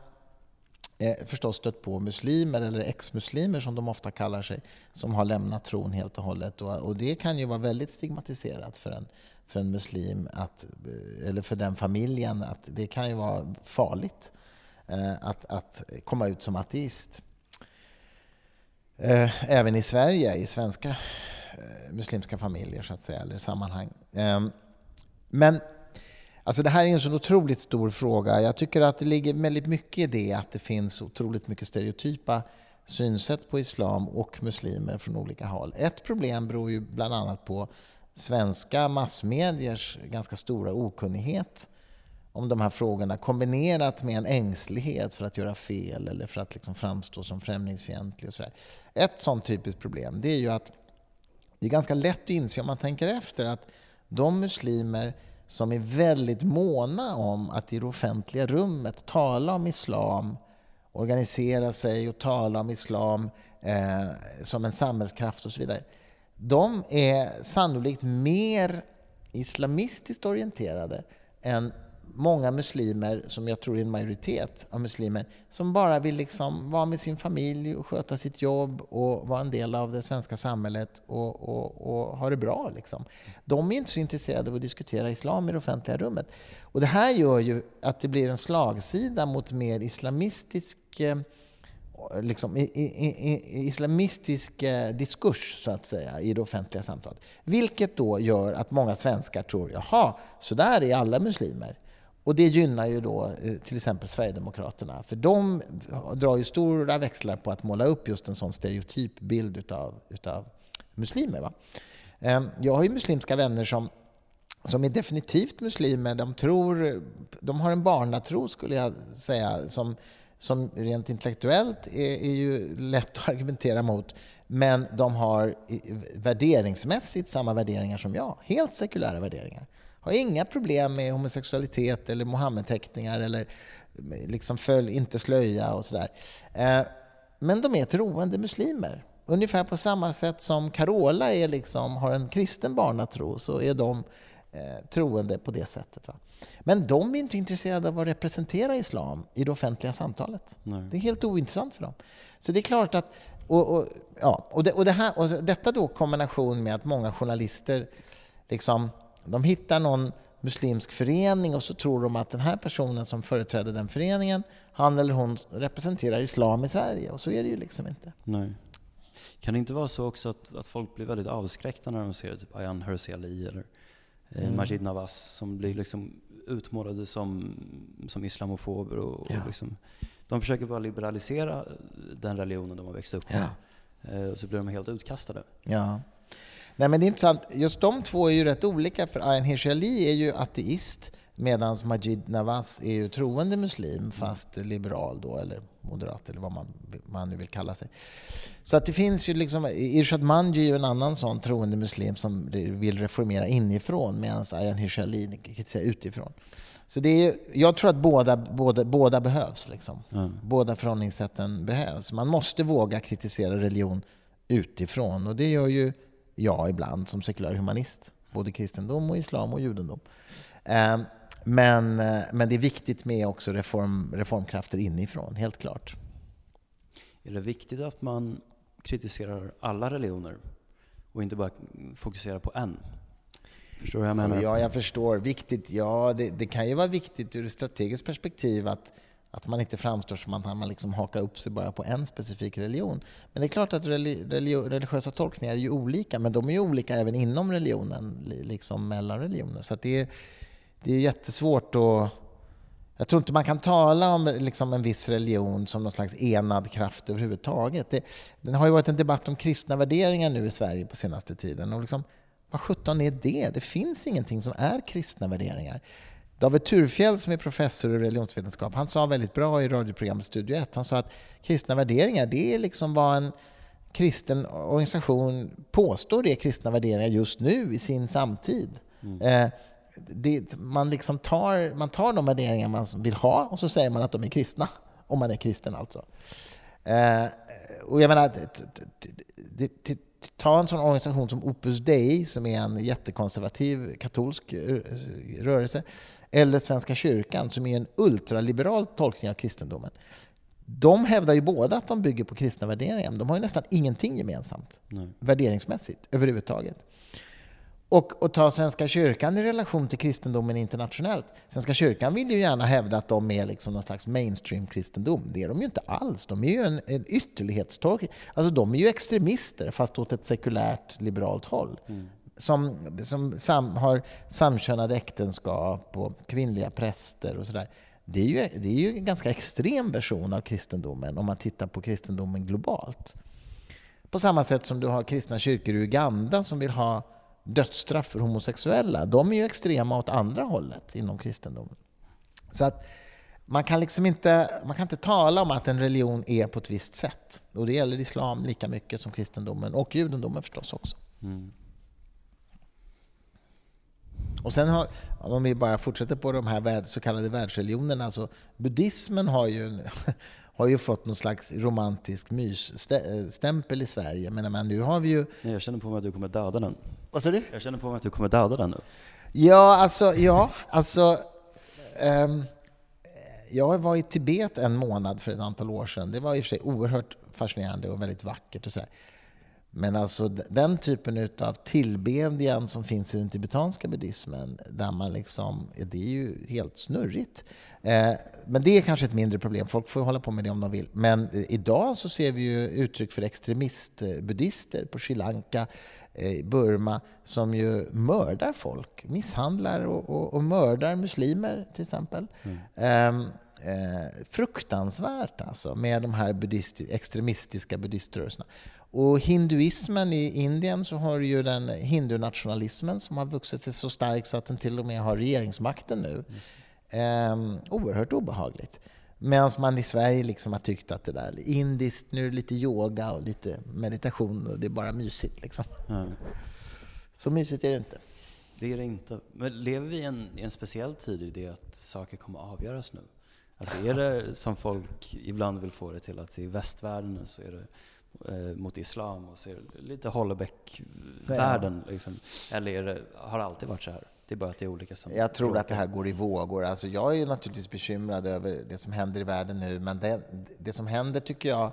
eh, förstås stött på muslimer, eller ex-muslimer som de ofta kallar sig, som har lämnat tron helt och hållet. Och, och det kan ju vara väldigt stigmatiserat för en, för en muslim, att, eh, eller för den familjen, att det kan ju vara farligt eh, att, att komma ut som ateist. Eh, även i Sverige, i svenska eh, muslimska familjer så att säga, eller sammanhang. Ehm, men Alltså det här är en så otroligt stor fråga. Jag tycker att det ligger väldigt mycket i det att det finns otroligt mycket stereotypa synsätt på islam och muslimer från olika håll. Ett problem beror ju bland annat på svenska massmediers ganska stora okunnighet om de här frågorna kombinerat med en ängslighet för att göra fel eller för att liksom framstå som främlingsfientlig. Och så där. Ett sånt typiskt problem det är ju att det är ganska lätt att inse om man tänker efter att de muslimer som är väldigt måna om att i det offentliga rummet tala om islam, organisera sig och tala om islam eh, som en samhällskraft och så vidare. De är sannolikt mer islamistiskt orienterade än många muslimer, som jag tror är en majoritet av muslimer, som bara vill liksom vara med sin familj och sköta sitt jobb och vara en del av det svenska samhället och, och, och ha det bra. Liksom. De är inte så intresserade av att diskutera islam i det offentliga rummet. Och det här gör ju att det blir en slagsida mot mer islamistisk eh, liksom, i, i, i, islamistisk eh, diskurs så att säga, i det offentliga samtalet. Vilket då gör att många svenskar tror, jaha, så där är alla muslimer. Och det gynnar ju då eh, till exempel Sverigedemokraterna. För de drar ju stora växlar på att måla upp just en sån stereotyp bild utav, utav muslimer. Va? Ehm, jag har ju muslimska vänner som, som är definitivt muslimer. De, tror, de har en barnatro, skulle jag säga, som, som rent intellektuellt är, är ju lätt att argumentera mot. Men de har värderingsmässigt samma värderingar som jag. Helt sekulära värderingar har inga problem med homosexualitet eller Mohammed-teckningar eller liksom följ inte slöja och sådär. Eh, men de är troende muslimer. Ungefär på samma sätt som Carola är liksom, har en kristen barnatro så är de eh, troende på det sättet. Va? Men de är inte intresserade av att representera islam i det offentliga samtalet. Nej. Det är helt ointressant för dem. Så det är klart att... Och, och ja, och, det, och, det här, och detta då kombination med att många journalister liksom de hittar någon muslimsk förening och så tror de att den här personen som företräder den föreningen, han eller hon representerar islam i Sverige. Och så är det ju liksom inte. Nej. Kan det inte vara så också att, att folk blir väldigt avskräckta när de ser typ Ayaan Hirsi Ali eller eh, mm. Majid Nawaz som blir liksom utmålade som, som islamofober. Och, ja. och liksom, de försöker bara liberalisera den religionen de har växt upp med. Ja. Eh, och så blir de helt utkastade. Ja. Nej, men det är intressant. Just de två är ju rätt olika, för Ayan Hirsi Ali är ju ateist medan Majid Nawaz är ju troende muslim, fast liberal då, eller moderat, eller vad man, man nu vill kalla sig. Så att det finns ju liksom, Irshad Manji är ju en annan sån troende muslim som vill reformera inifrån, medan Ayan Hirsi Ali kritiserar utifrån. Så det är, jag tror att båda, båda, båda behövs. Liksom. Mm. Båda förhållningssätten behövs. Man måste våga kritisera religion utifrån och det gör ju jag ibland som sekulär humanist. Både kristendom, och islam och judendom. Ehm, men, eh, men det är viktigt med också reform, reformkrafter inifrån, helt klart. Är det viktigt att man kritiserar alla religioner och inte bara fokuserar på en? Förstår du vad jag menar? Ja, jag förstår. Viktigt, ja, det, det kan ju vara viktigt ur ett strategiskt perspektiv att att man inte framstår som att man liksom hakar upp sig bara på en specifik religion. Men det är klart att religiösa tolkningar är ju olika, men de är ju olika även inom religionen, liksom mellan religioner. Så det, är, det är jättesvårt att... Jag tror inte man kan tala om liksom en viss religion som någon slags enad kraft överhuvudtaget. Det, det har ju varit en debatt om kristna värderingar nu i Sverige på senaste tiden. Och liksom, vad sjutton är det? Det finns ingenting som är kristna värderingar. David Turfjell som är professor i religionsvetenskap, han sa väldigt bra i radioprogrammet Studio 1, han sa att kristna värderingar, det är liksom vad en kristen organisation påstår är kristna värderingar just nu i sin samtid. Mm. Eh, det, man, liksom tar, man tar de värderingar man vill ha och så säger man att de är kristna, om man är kristen alltså. Eh, och jag menar, ta en sån organisation som Opus Dei, som är en jättekonservativ katolsk rörelse, eller Svenska kyrkan som är en ultraliberal tolkning av kristendomen. De hävdar ju båda att de bygger på kristna värderingar, men de har ju nästan ingenting gemensamt Nej. värderingsmässigt överhuvudtaget. Och, och ta Svenska kyrkan i relation till kristendomen internationellt. Svenska kyrkan vill ju gärna hävda att de är liksom någon slags mainstream-kristendom. Det är de ju inte alls. De är ju en, en ytterlighetstorg. Alltså de är ju extremister, fast åt ett sekulärt liberalt håll. Mm. Som, som sam, har samkönade äktenskap och kvinnliga präster och sådär. Det är, ju, det är ju en ganska extrem version av kristendomen om man tittar på kristendomen globalt. På samma sätt som du har kristna kyrkor i Uganda som vill ha dödsstraff för homosexuella. De är ju extrema åt andra hållet inom kristendomen. Så att man kan liksom inte, man kan inte tala om att en religion är på ett visst sätt. Och det gäller islam lika mycket som kristendomen och judendomen förstås också. Mm. Och sen har, om vi bara fortsätter på de här så kallade världsreligionerna, alltså buddhismen har ju, *laughs* har ju fått någon slags romantisk mysstämpel i Sverige. Men, men nu har vi ju... Jag känner på mig att du kommer döda den. Vad sa du? Jag känner på mig att du kommer döda den nu. Ja, alltså, ja, alltså um, jag var i Tibet en månad för ett antal år sedan. Det var i och för sig oerhört fascinerande och väldigt vackert. och så Men alltså den typen av tillbedjan som finns i den tibetanska buddhismen, där man liksom, det är ju helt snurrigt. Eh, men det är kanske ett mindre problem. Folk får hålla på med det om de vill. Men idag så ser vi ju uttryck för extremistbuddister på Sri Lanka, eh, Burma, som ju mördar folk. Misshandlar och, och, och mördar muslimer till exempel. Mm. Eh, eh, fruktansvärt alltså, med de här buddhist, extremistiska buddhiströrelserna. Och hinduismen i Indien så har ju den hindunationalismen som har vuxit sig så stark så att den till och med har regeringsmakten nu. Eh, oerhört obehagligt. Medan man i Sverige liksom har tyckt att det där indiskt, nu är det lite yoga och lite meditation och det är bara mysigt. Liksom. Mm. Så mysigt är det inte. Det är det inte. Men lever vi i en, i en speciell tid i det att saker kommer att avgöras nu? Alltså är *laughs* det som folk ibland vill få det till att i västvärlden så är det eh, mot islam och det lite Hollebäck-världen? Liksom. Eller är det, har det alltid varit så här? Det är bara att det är olika som Jag tror att det här går i vågor. Alltså jag är naturligtvis bekymrad över det som händer i världen nu, men det, det som händer tycker jag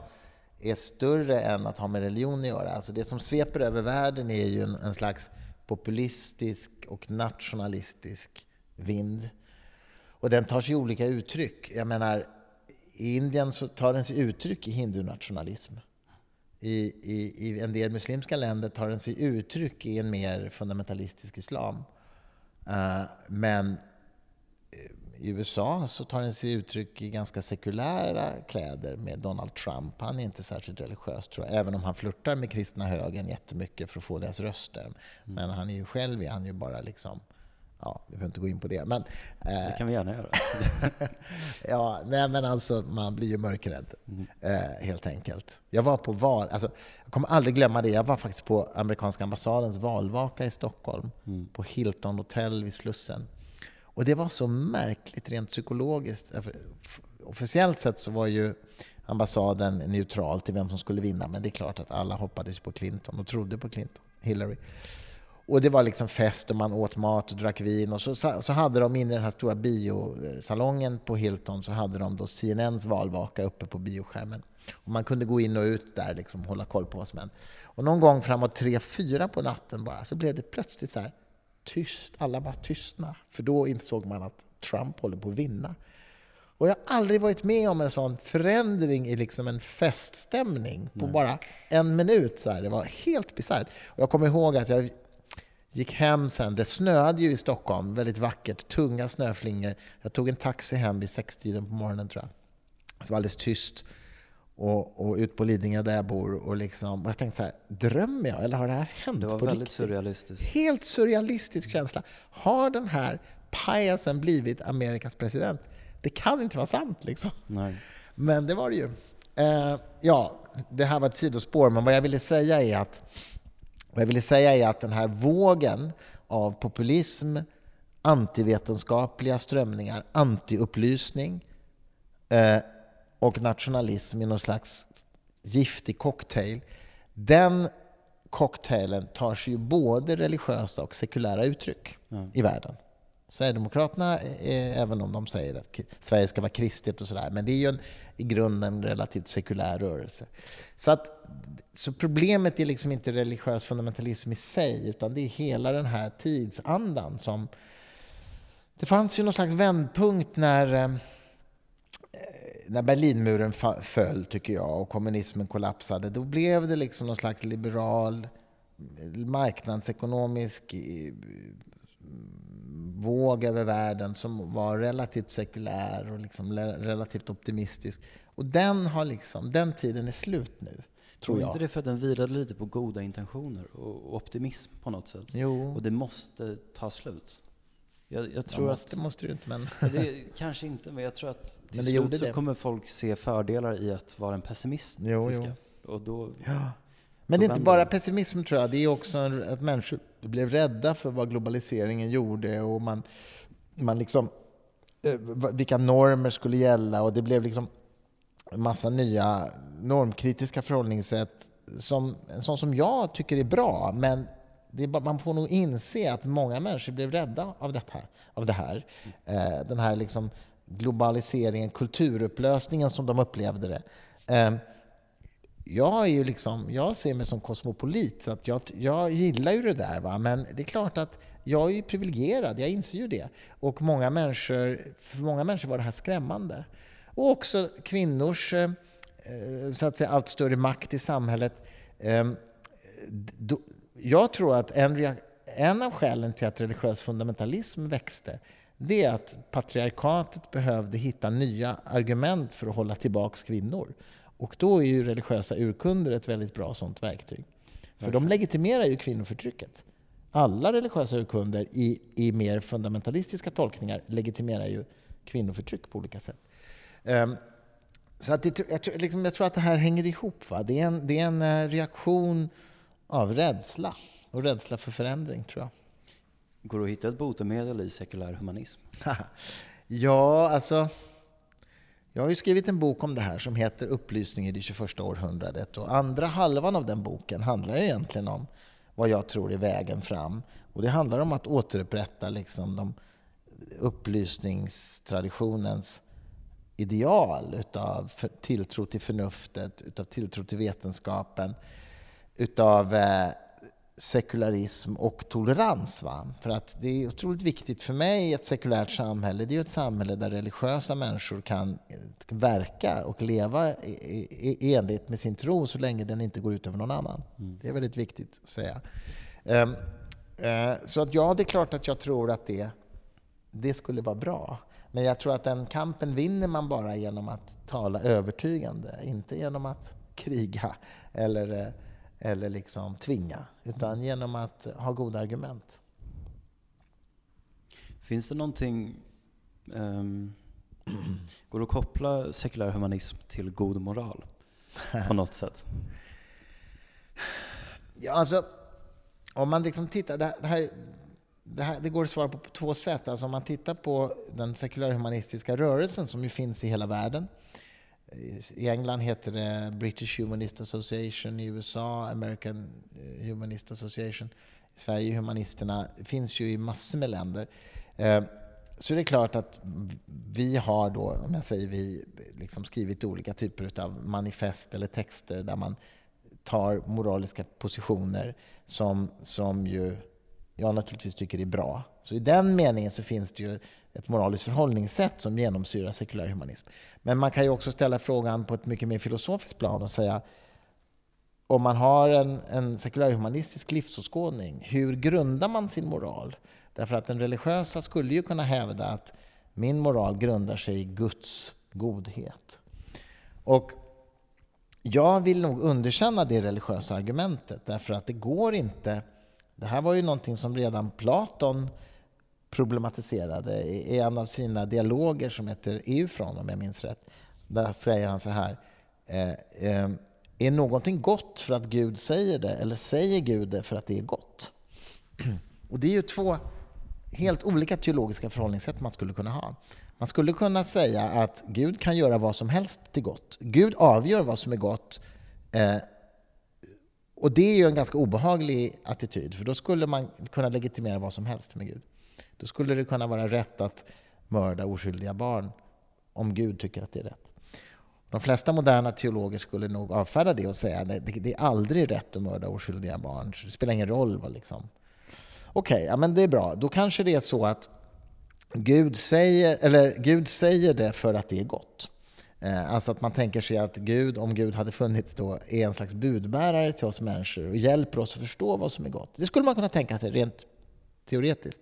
är större än att ha med religion att göra. Alltså det som sveper över världen är ju en, en slags populistisk och nationalistisk vind. Och den tar sig olika uttryck. Jag menar, i Indien så tar den sig uttryck i hindunationalism. I, i, I en del muslimska länder tar den sig uttryck i en mer fundamentalistisk islam. Uh, men eh, i USA så tar den sig uttryck i ganska sekulära kläder med Donald Trump. Han är inte särskilt religiös, tror jag, även om han flörtar med kristna högern jättemycket för att få deras röster. Mm. Men han är ju själv är han ju bara liksom Ja, vi behöver inte gå in på det. Men, eh, det kan vi gärna göra. *laughs* ja, nej, men alltså, man blir ju mörkrädd, mm. eh, helt enkelt. Jag var på val, alltså, jag kommer aldrig glömma det. Jag var faktiskt på amerikanska ambassadens valvaka i Stockholm, mm. på Hilton Hotel vid Slussen. Och det var så märkligt rent psykologiskt. Officiellt sett så var ju ambassaden neutral till vem som skulle vinna, men det är klart att alla hoppades på Clinton och trodde på Clinton, Hillary. Och det var liksom fest och man åt mat och drack vin. Och så, så hade de inne i den här stora biosalongen på Hilton så hade de då CNNs valvaka uppe på bioskärmen. Och man kunde gå in och ut där liksom hålla koll på vad som hände. Och någon gång framåt tre, fyra på natten bara så blev det plötsligt så här tyst. Alla bara tystna. För då insåg man att Trump håller på att vinna. Och jag har aldrig varit med om en sån förändring i liksom en feststämning på Nej. bara en minut. Så här. Det var helt bisarrt. jag kommer ihåg att jag gick hem sen. Det snöade ju i Stockholm, väldigt vackert, tunga snöflingor. Jag tog en taxi hem vid sextiden på morgonen tror jag. Det var alldeles tyst. Och, och ut på Lidingö där jag bor. Och, liksom, och jag tänkte så här, drömmer jag eller har det här hänt Det var på väldigt riktigt? surrealistiskt. Helt surrealistisk känsla. Har den här pajasen blivit Amerikas president? Det kan inte vara sant liksom. Nej. Men det var det ju. Eh, ja, det här var ett sidospår, men vad jag ville säga är att vad jag ville säga är att den här vågen av populism, antivetenskapliga strömningar, antiupplysning eh, och nationalism i någon slags giftig cocktail, den cocktailen tar sig ju både religiösa och sekulära uttryck mm. i världen. Sverigedemokraterna, eh, eh, även om de säger att Sverige ska vara kristet och sådär, men det är ju en, i grunden relativt sekulär rörelse. Så, att, så problemet är liksom inte religiös fundamentalism i sig, utan det är hela den här tidsandan som... Det fanns ju någon slags vändpunkt när, eh, när Berlinmuren föll, tycker jag, och kommunismen kollapsade. Då blev det liksom någon slags liberal, marknadsekonomisk våg över världen som var relativt sekulär och liksom relativt optimistisk. Och den, har liksom, den tiden är slut nu. Tror jag. inte det för att den vilade lite på goda intentioner och optimism på något sätt? Jo. Och det måste ta slut. Jag, jag tror ja, måste, att, måste det inte, men... det, kanske inte, men jag tror att till slut så det. kommer folk se fördelar i att vara en pessimist. Jo, jo. Och då, ja. Men det är inte bara pessimism tror jag, det är också att människor blev rädda för vad globaliseringen gjorde och man, man liksom, eh, vilka normer skulle gälla och det blev liksom en massa nya normkritiska förhållningssätt som, en sån som jag tycker är bra, men bara, man får nog inse att många människor blev rädda av, detta, av det här. Eh, den här liksom globaliseringen, kulturupplösningen som de upplevde det. Eh, jag, är ju liksom, jag ser mig som kosmopolit, så att jag, jag gillar ju det där. Va? Men det är klart att jag är privilegierad, jag inser ju det. Och många människor, för många människor var det här skrämmande. Och också kvinnors eh, så att säga, allt större makt i samhället. Ehm, jag tror att en, en av skälen till att religiös fundamentalism växte, det är att patriarkatet behövde hitta nya argument för att hålla tillbaka kvinnor. Och då är ju religiösa urkunder ett väldigt bra sånt verktyg. För de legitimerar ju kvinnoförtrycket. Alla religiösa urkunder i, i mer fundamentalistiska tolkningar legitimerar ju kvinnoförtryck på olika sätt. Um, så att det, jag, liksom, jag, tror att det här hänger ihop. Va? Det, är en, det är en eh, reaktion av rädsla och rädsla för förändring, tror jag. Går det att hitta ett botemedel i sekulär humanism? *laughs* ja, alltså... Jag har ju skrivit en bok om det här som heter Upplysning i det 21 århundradet. Och andra halvan av den boken handlar egentligen om vad jag tror är vägen fram. Och det handlar om att återupprätta liksom de upplysningstraditionens ideal utav tilltro till förnuftet, utav tilltro till vetenskapen, utav eh, sekularism och tolerans. Va? För att det är otroligt viktigt för mig i ett sekulärt samhälle, det är ett samhälle där religiösa människor kan verka och leva i enlighet med sin tro så länge den inte går ut över någon annan. Mm. Det är väldigt viktigt att säga. Um, uh, så att ja, det är klart att jag tror att det, det skulle vara bra. Men jag tror att den kampen vinner man bara genom att tala övertygande, inte genom att kriga eller uh, eller liksom tvinga, utan genom att ha goda argument. Finns det någonting... Um, *clears throat* går det att koppla sekulär humanism till god moral på något sätt? *clears throat* Ja, alltså, om man liksom tittar... Det här, det, här, det går att svara på på två sätt. Alltså om man tittar på den sekulär humanistiska rörelsen som ju finns i hela världen i England heter det British Humanist Association, i USA American eh, Humanist Association. I Sverige Humanisterna, det finns ju i massor med länder. Eh, så det är klart att vi har då, om jag säger vi, liksom skrivit olika typer av manifest eller texter där man tar moraliska positioner som, som ju jag naturligtvis tycker är bra. Så i den meningen så finns det ju ett moraliskt förhållningssätt som genomsyrar sekulär humanism. Men man kan ju också ställa frågan på ett mycket mer filosofiskt plan och säga om man har en, en sekulärhumanistisk livsåskådning, hur grundar man sin moral? Därför att den religiösa skulle ju kunna hävda att min moral grundar sig i Guds godhet. Och jag vill nog underkänna det religiösa argumentet, därför att det går inte... Det här var ju någonting som redan Platon problematiserade i en av sina dialoger som heter EU från, om jag minns rätt. Där säger han så här. Eh, eh, är någonting gott för att Gud säger det, eller säger Gud det för att det är gott? *clears throat* Och Det är ju två helt olika teologiska förhållningssätt man skulle kunna ha. Man skulle kunna säga att Gud kan göra vad som helst till gott. Gud avgör vad som är gott. Eh, och Det är ju en ganska obehaglig attityd, för då skulle man kunna legitimera vad som helst med Gud. Då skulle det kunna vara rätt att mörda oskyldiga barn om Gud tycker att det är rätt. De flesta moderna teologer skulle nog avfärda det och säga att det, är aldrig rätt att mörda oskyldiga barn. Det spelar ingen roll. Vad liksom. Okej, okay, ja, men det är bra. Då kanske det är så att Gud säger, eller Gud säger det för att det är gott. Eh, alltså att man tänker sig att Gud, om Gud hade funnits då, är en slags budbärare till oss människor och hjälper oss att förstå vad som är gott. Det skulle man kunna tänka sig rent teoretiskt.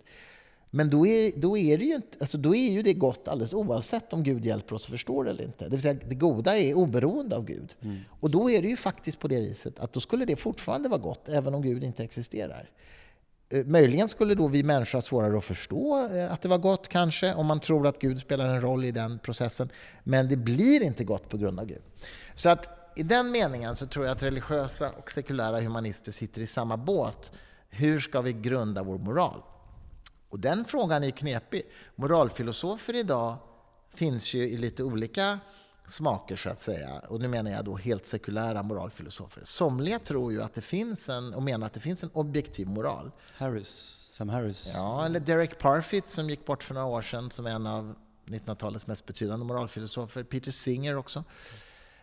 Men då är, då, är det ju inte, alltså då är ju det gott alldeles oavsett om Gud hjälper oss att förstå det eller inte. Det vill säga, det goda är oberoende av Gud. Mm. Och då är det ju faktiskt på det viset att då skulle det fortfarande vara gott, även om Gud inte existerar. Eh, möjligen skulle då vi människor ha svårare att förstå eh, att det var gott, kanske, om man tror att Gud spelar en roll i den processen. Men det blir inte gott på grund av Gud. Så att i den meningen så tror jag att religiösa och sekulära humanister sitter i samma båt. Hur ska vi grunda vår moral? Och den frågan är knepig. Moralfilosofer idag finns ju i lite olika smaker så att säga. Och nu menar jag då helt sekulära moralfilosofer. Somliga tror ju att det finns en, och menar att det finns en objektiv moral. Harris, Sam Harris. Ja, eller Derek Parfit som gick bort för några år sedan som är en av 1900-talets mest betydande moralfilosofer. Peter Singer också.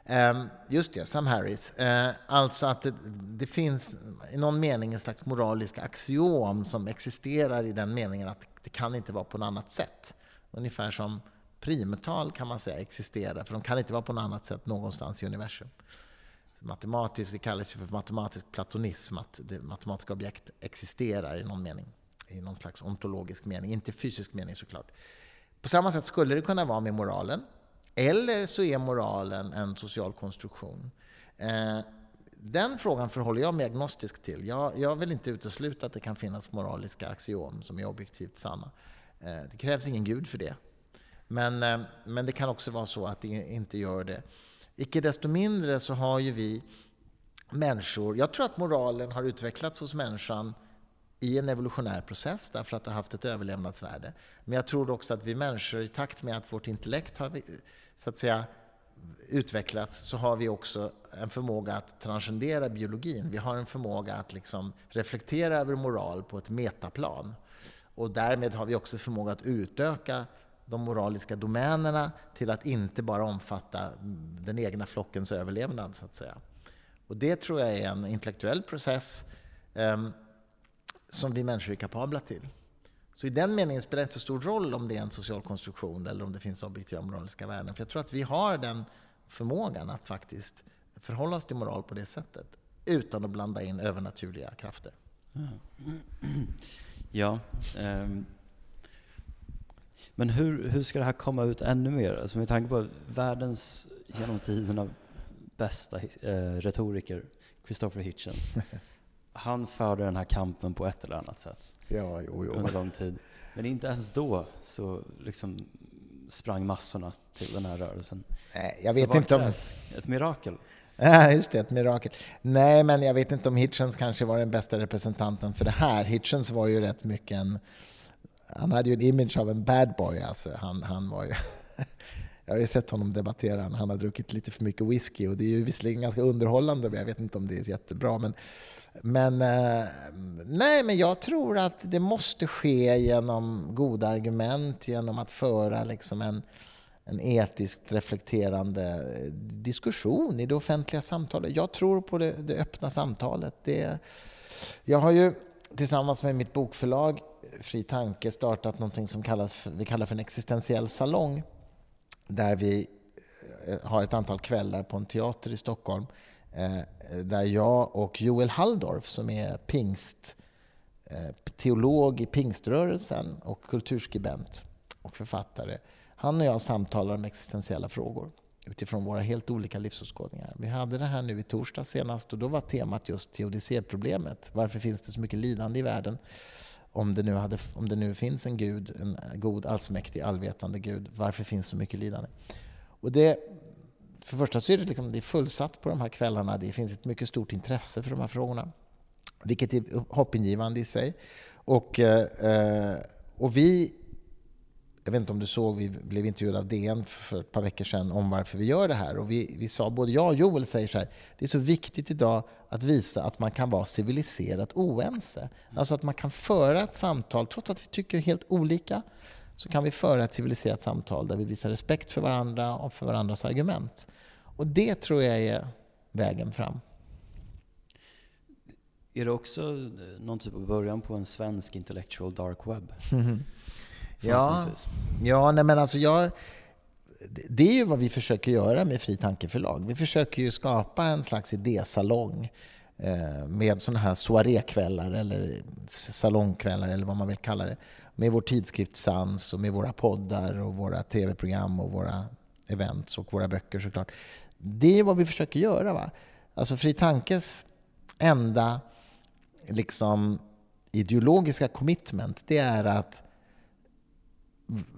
Ehm, just det, Sam Harris. Ehm, alltså att det, det, finns i någon mening en slags moralisk axiom som existerar i den meningen att det kan inte vara på något annat sätt. Ungefär som primtal kan man säga existerar, för de kan inte vara på något annat sätt någonstans i universum. Matematiskt, det kallas för matematisk platonism, att det matematiska objekt existerar i någon mening, i någon slags ontologisk mening, inte fysisk mening såklart. På samma sätt skulle det kunna vara med moralen, eller så är moralen en social konstruktion. Eh, den frågan förhåller jag mig agnostisk till. Jag, jag vill inte utesluta att det kan finnas moraliska axiom som är objektivt sanna. Eh, det krävs ingen gud för det. Men, eh, men det kan också vara så att det inte gör det. Icke desto mindre så har ju vi människor, jag tror att moralen har utvecklats hos människan i en evolutionär process därför att det har haft ett överlevnadsvärde. Men jag tror också att vi människor, i takt med att vårt intellekt har så att säga, utvecklats, så har vi också en förmåga att transcendera biologin. Vi har en förmåga att liksom reflektera över moral på ett metaplan. Och därmed har vi också förmåga att utöka de moraliska domänerna till att inte bara omfatta den egna flockens överlevnad, så att säga. Och det tror jag är en intellektuell process ehm, som vi människor är kapabla till. Så i den meningen spelar det inte så stor roll om det är en social konstruktion eller om det finns objektiva moraliska värden. För jag tror att vi har den förmågan att faktiskt förhålla oss till moral på det sättet utan att blanda in övernaturliga krafter. Ja. *clears throat* Um men hur, hur ska det här komma ut ännu mer? Alltså med tanke på världens genom tiderna bästa eh, retoriker, Christopher Hitchens. *laughs* Han förde den här kampen på ett eller annat sätt ja, jo, jo. under lång tid. Men inte ens då så liksom sprang massorna till den här rörelsen. Nej, jag vet så inte om... Ett mirakel? Ja, just det, ett mirakel. Nej, men jag vet inte om Hitchens kanske var den bästa representanten för det här. Hitchens var ju rätt mycket en han hade ju en image av en bad boy. Alltså. Han, han var ju jag har ju sett honom debattera. när Han har druckit lite för mycket whisky och det är ju visserligen ganska underhållande, men jag vet inte om det är jättebra. Men, men, eh, nej, men jag tror att det måste ske genom goda argument, genom att föra liksom en, en etiskt reflekterande eh, diskussion i det offentliga samtalet. Jag tror på det, det öppna samtalet. Det, jag har ju tillsammans med mitt bokförlag Fri Tanke startat något som kallas för, vi kallar för en existentiell salong där vi eh, har ett antal kvällar på en teater i Stockholm eh, där jag och Joel Halldorf som är pingst, eh, teolog i pingströrelsen och kulturskribent och författare. Han och jag samtalar om existentiella frågor utifrån våra helt olika livsåskådningar. Vi hade det här nu i torsdag senast och då var temat just teodicéproblemet. Varför finns det så mycket lidande i världen? Om det, nu hade, om det nu finns en Gud, en god, allsmäktig, allvetande Gud, varför finns så mycket lidande? Och det, för det första så är det, liksom, det är fullsatt på de här kvällarna. Det finns ett mycket stort intresse för de här frågorna, vilket är hoppingivande i sig. Och, eh, eh och vi jag vet inte om du såg, vi blev intervjuade av DN för ett par veckor sedan om varför vi gör det här. Och vi, vi sa, både jag och Joel säger så här, det är så viktigt idag att visa att man kan vara civiliserat oense. Alltså att man kan föra ett samtal, trots att vi tycker helt olika, så kan vi föra ett civiliserat samtal där vi visar respekt för varandra och för varandras argument. Och det tror jag är vägen fram. Är det också någon typ av början på en svensk intellectual dark web? Ja, ja nej men alltså jag, det är ju vad vi försöker göra med Fri Tankeförlag. Vi försöker ju skapa en slags idésalong eh, med sådana här soarékvällar eller salongkvällar eller vad man vill kalla det. Med vår tidskrift Sans och med våra poddar och våra tv-program och våra events och våra böcker såklart. Det är vad vi försöker göra. Va? Alltså Fri Tankes enda liksom, ideologiska commitment det är att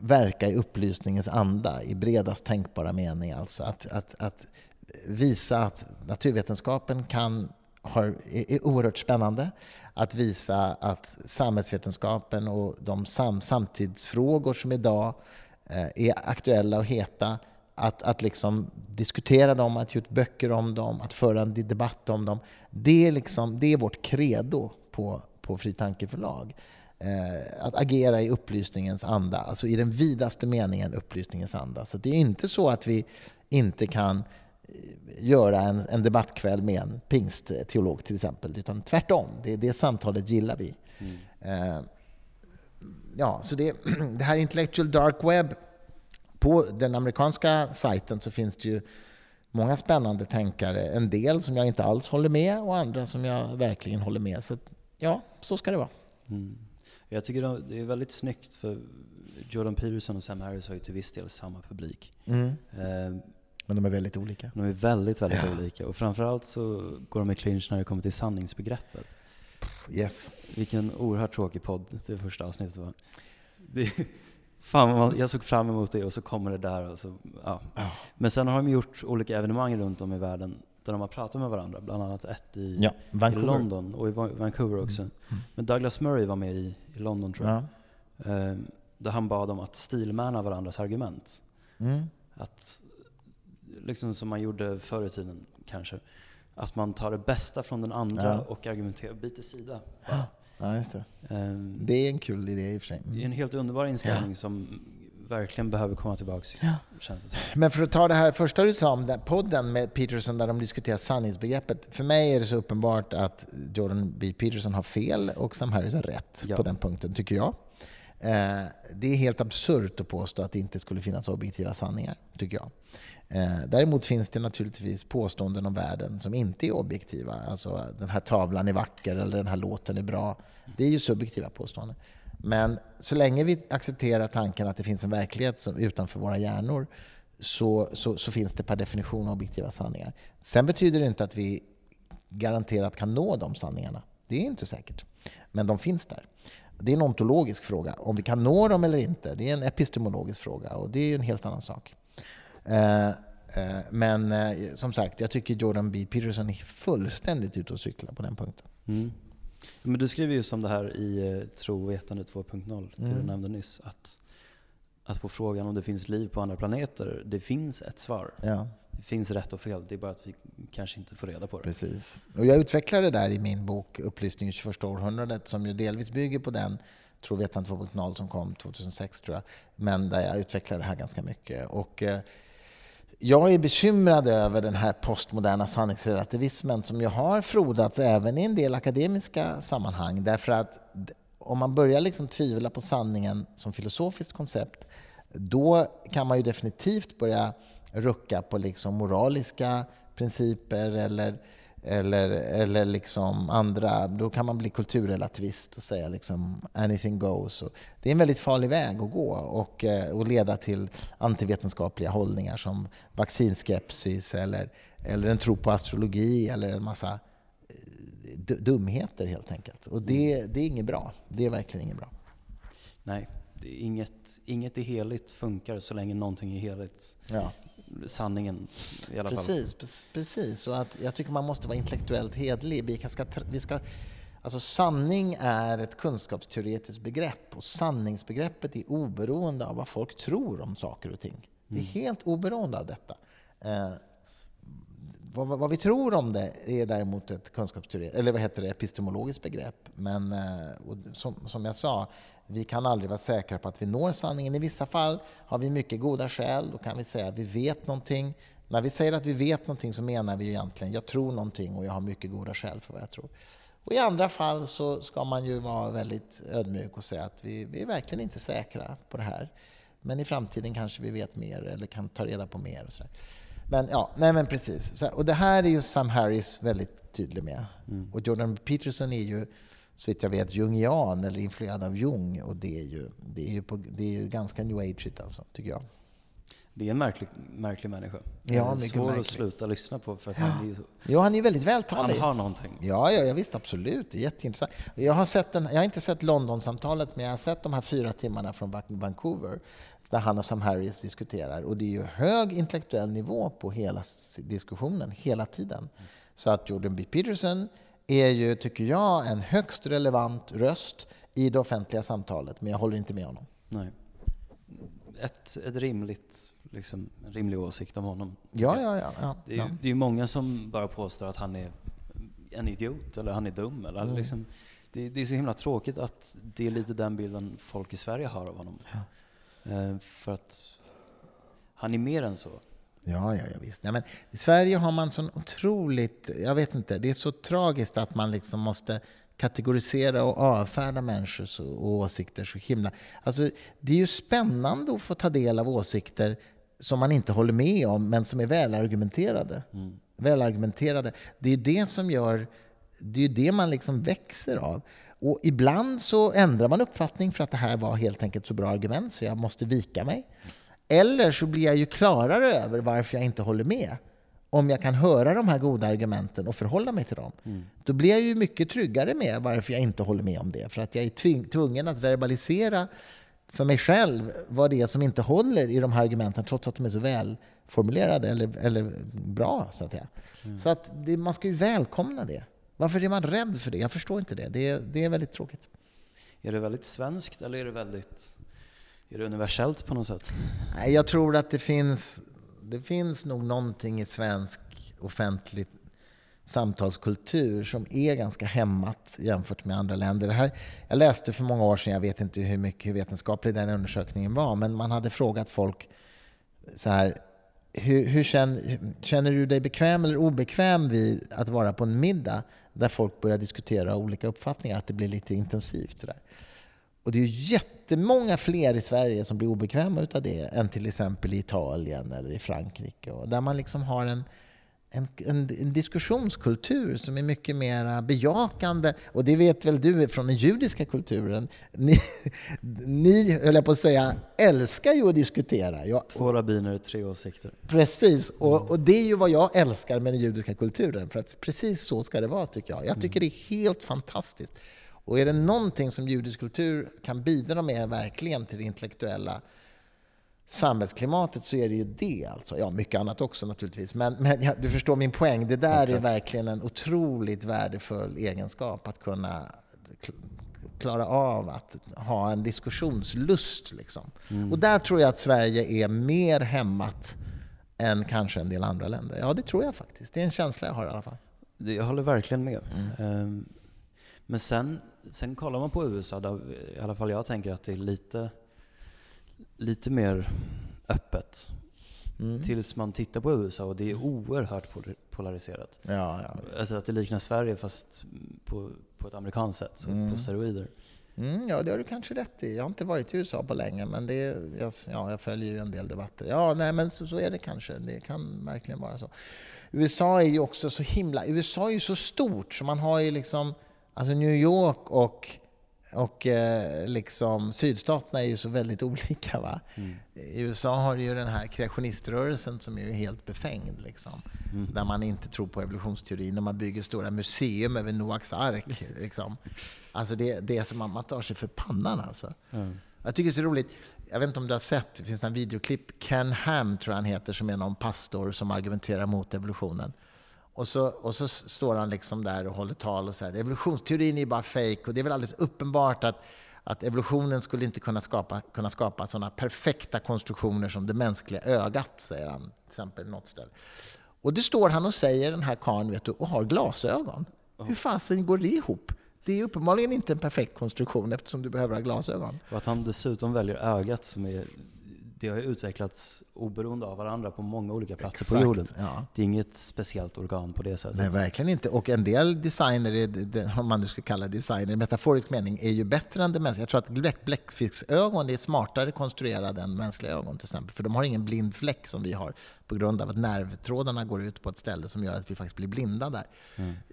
verka i upplysningens anda i bredast tänkbara mening. Alltså att, att, att visa att naturvetenskapen kan, har, är oerhört spännande. Att visa att samhällsvetenskapen och de sam, samtidsfrågor som idag eh, är aktuella och heta, att, att liksom diskutera dem, att ge ut böcker om dem, att föra en debatt om dem. Det är, liksom, det är vårt credo på, på Fri Tankeförlag eh, att agera i upplysningens anda, alltså i den vidaste meningen upplysningens anda. Så det är inte så att vi inte kan eh, göra en, en debattkväll med en pingstteolog till exempel, utan tvärtom. Det, det samtalet gillar vi. Mm. Eh, ja, så det, *clears throat* det här Intellectual Dark Web, på den amerikanska sajten så finns det ju många spännande tänkare. En del som jag inte alls håller med och andra som jag verkligen håller med. Så ja, så ska det vara. Mm. Jag tycker det är väldigt snyggt för Jordan Peterson och Sam Harris har ju till viss del samma publik. Mm. Eh, men de är väldigt olika. De är väldigt, väldigt ja. olika. Och framförallt så går de i clinch när det kommer till sanningsbegreppet. Yes. Vilken oerhört tråkig podd det första avsnittet var. Det, fan, jag såg fram emot det och så kommer det där. Och så, ja. Oh. Men sen har de gjort olika evenemang runt om i världen där de har pratat med varandra. Bland annat ett i, ja, i London och i Vancouver också. Mm. Mm. Men Douglas Murray var med i, i London tror jag. Ja. Eh, där han bad om att stilmäna varandras argument. Mm. Att, liksom som man gjorde förr i tiden kanske. Att man tar det bästa från den andra ja. och argumenterar, byter sida. Ja, just det. Um, det är en kul idé i och för sig. Mm. Det är en helt underbar inställning som verkligen behöver komma tillbaka, ja. känns det som. Men för att ta det här första du sa om den podden med Peterson där de diskuterar sanningsbegreppet. För mig är det så uppenbart att Jordan B. Peterson har fel och Sam Harris har rätt ja. på den punkten, tycker jag. Eh, det är helt absurt att påstå att det inte skulle finnas objektiva sanningar, tycker jag. Eh, däremot finns det naturligtvis påståenden om världen som inte är objektiva. Alltså den här tavlan är vacker eller den här låten är bra. Det är ju subjektiva påståenden. Men så länge vi accepterar tanken att det finns en verklighet som utanför våra hjärnor så, så, så, finns det per definition objektiva sanningar. Sen betyder det inte att vi garanterat kan nå de sanningarna. Det är inte säkert. Men de finns där. Det är en ontologisk fråga. Om vi kan nå dem eller inte, det är en epistemologisk fråga och det är en helt annan sak. Eh, eh, men eh, som sagt, jag tycker Jordan B. Peterson är fullständigt ute och cyklar på den punkten. Mm. Men du skriver just om det här i eh, Tro och vetande 2.0, det mm. du nämnde nyss. Att, att på frågan om det finns liv på andra planeter, det finns ett svar. Ja. Det finns rätt och fel, det är bara att vi kanske inte får reda på det. Precis. Och jag utvecklar det där i min bok Upplysning i 21 århundradet som ju delvis bygger på den Tro vetande 2.0 som kom 2006 tror jag. Men där jag utvecklar det här ganska mycket. Och, eh, jag är bekymrad över den här postmoderna sanningsrelativismen som ju har frodats även i en del akademiska sammanhang. Därför att om man börjar liksom tvivla på sanningen som filosofiskt koncept, då kan man ju definitivt börja rucka på liksom moraliska principer eller eller, eller liksom andra, då kan man bli kulturrelativist och säga liksom anything goes. Och det är en väldigt farlig väg att gå och, eh, och leda till antivetenskapliga hållningar som vaccinskepsis eller, eller en tro på astrologi eller en massa eh, dumheter helt enkelt. Och det, mm. det är inget bra. Det är verkligen inget bra. Nej, inget, inget är heligt funkar så länge någonting är heligt. Ja sanningen i alla precis, fall. Precis, och att jag tycker man måste vara intellektuellt hedlig. Vi ska, vi ska, Alltså sanning är ett kunskapsteoretiskt begrepp och sanningsbegreppet är oberoende av vad folk tror om saker och ting. Det är helt oberoende av detta. Vad, vad, vi tror om det är däremot ett kunskapsteoretiskt, eller vad heter det, epistemologiskt begrepp. Men eh, som, som jag sa, vi kan aldrig vara säkra på att vi når sanningen. I vissa fall har vi mycket goda skäl. Då kan vi säga att vi vet någonting. När vi säger att vi vet någonting så menar vi egentligen jag tror någonting och jag har mycket goda skäl för vad jag tror. Och I andra fall så ska man ju vara väldigt ödmjuk och säga att vi, vi är verkligen inte säkra på det här. Men i framtiden kanske vi vet mer eller kan ta reda på mer. Och så men ja, nej men precis. Och det här är ju Sam Harris väldigt tydlig med. Mm. Och Jordan Peterson är ju så vitt jag vet jungian eller influerad av Jung. Och det är ju, det är ju, på, det är ju ganska new age alltså, tycker jag. Det är en märklig, märklig människa. Ja, det är svår att sluta lyssna på för att ja. han är så, Ja, han är väldigt vältalig. Han har någonting. Ja, ja, ja visst, absolut. Det är jätteintressant. Jag har, sett den, jag har inte sett London-samtalet, men jag har sett de här fyra timmarna från Vancouver där han och Sam Harris diskuterar. Och det är ju hög intellektuell nivå på hela diskussionen, hela tiden. Så att Jordan B. Peterson är ju, tycker jag, en högst relevant röst i det offentliga samtalet, men jag håller inte med honom. Nej. Ett, ett rimligt, liksom, en rimlig åsikt om honom. Ja, ja, ja, ja, Det är ju det är många som bara påstår att han är en idiot, eller han är dum. Eller mm. liksom, det, det, är så himla tråkigt att det är lite den bilden folk i Sverige har av honom. Ja. Eh, för att han är mer än så. Ja, ja, ja visst. Nej, men I Sverige har man så otroligt... Jag vet inte, det är så tragiskt att man liksom måste kategorisera och avfärda människors åsikter så himla... Alltså, det är ju spännande att få ta del av åsikter som man inte håller med om, men som är välargumenterade. Mm. välargumenterade. Det är det som gör... Det är det man liksom växer av. Och ibland så ändrar man uppfattning för att det här var helt enkelt så bra argument så jag måste vika mig. Eller så blir jag ju klarare över varför jag inte håller med. Om jag kan höra de här goda argumenten och förhålla mig till dem. Mm. Då blir jag ju mycket tryggare med varför jag inte håller med om det. För att jag är tvungen att verbalisera för mig själv vad det är som inte håller i de här argumenten trots att de är så välformulerade eller, eller bra. Så att, säga. Mm. Så att det, man ska ju välkomna det. Varför är man rädd för det? Jag förstår inte det. Det, det är väldigt tråkigt. Är det väldigt svenskt eller är det väldigt är det universellt på något sätt? Nej, jag tror att det finns, det finns nog någonting i svensk offentlig samtalskultur som är ganska hämmat jämfört med andra länder. Det här, jag läste för många år sedan, jag vet inte hur mycket hur vetenskaplig den undersökningen var, men man hade frågat folk så här, hur, hur känner, känner, du dig bekväm eller obekväm vid att vara på en middag där folk börjar diskutera olika uppfattningar, att det blir lite intensivt? Så där. Och det är jättemånga fler i Sverige som blir obekväma utav det än till exempel i Italien eller i Frankrike. Och där man liksom har en, en, en, en, diskussionskultur som är mycket mer bejakande. Och det vet väl du från den judiska kulturen. Ni, *laughs* ni höll jag på att säga, älskar ju att diskutera. Jag, Två rabbiner, tre åsikter. Precis, och, och, det är ju vad jag älskar med den judiska kulturen. För att precis så ska det vara tycker jag. Jag tycker mm. det är helt fantastiskt. Och är det någonting som judisk kultur kan bidra med verkligen till det intellektuella samhällsklimatet så är det ju det. Alltså. Ja, mycket annat också naturligtvis. Men, men ja, du förstår min poäng. Det där okay. är verkligen en otroligt värdefull egenskap att kunna klara av att ha en diskussionslust. Liksom. Mm. Och där tror jag att Sverige är mer hämmat än kanske en del andra länder. Ja, det tror jag faktiskt. Det är en känsla jag har i alla fall. Jag håller verkligen med. Mm. Um, men sen sen kollar man på USA, där i alla fall jag tänker att det är lite, lite mer öppet. Mm. Tills man tittar på USA och det är oerhört polariserat. Ja, ja, alltså att det liknar Sverige fast på, på ett amerikanskt sätt, så mm. på steroider. Mm, ja, det har du kanske rätt i. Jag har inte varit i USA på länge, men det, jag, ja, jag följer ju en del debatter. Ja, nej, men så, så är det kanske. Det kan verkligen vara så. USA är ju också så himla... USA är ju så stort, så man har ju liksom Alltså New York och, och eh, liksom sydstaterna är ju så väldigt *laughs* olika. Va? Mm. I USA har du ju den här kreationiströrelsen som är helt befängd. Liksom, mm. Där man inte tror på evolutionsteorin och man bygger stora museum över Noaks ark. *laughs* Liksom. Alltså det, det är som att man tar sig för pannan. Alltså. Mm. Jag tycker det är så roligt. Jag vet inte om du har sett, det finns en videoklipp. Ken Ham tror jag han heter, som är någon pastor som argumenterar mot evolutionen. Och så, och så står han liksom där och håller tal och säger evolutionsteorin är bara fake och det är väl alldeles uppenbart att, att evolutionen skulle inte kunna skapa, kunna skapa sådana perfekta konstruktioner som det mänskliga ögat, säger han till exempel något ställe. Och det står han och säger, den här karln, vet du, och har glasögon. Hur fasen går det ihop? Det är uppenbarligen inte en perfekt konstruktion eftersom du behöver ha glasögon. Och att han dessutom väljer ögat som är det har utvecklats oberoende av varandra på många olika platser Exakt, på jorden. ja. Det är inget speciellt organ på det sättet. Nej, verkligen inte. Och en del designer, om man nu ska kalla designer i metaforisk mening, är ju bättre än det mänskliga. Jag tror att bläck, bläckfisksögon är smartare konstruerade än mänskliga ögon till exempel. För de har ingen blind fläck som vi har på grund av att nervtrådarna går ut på ett ställe som gör att vi faktiskt blir blinda där.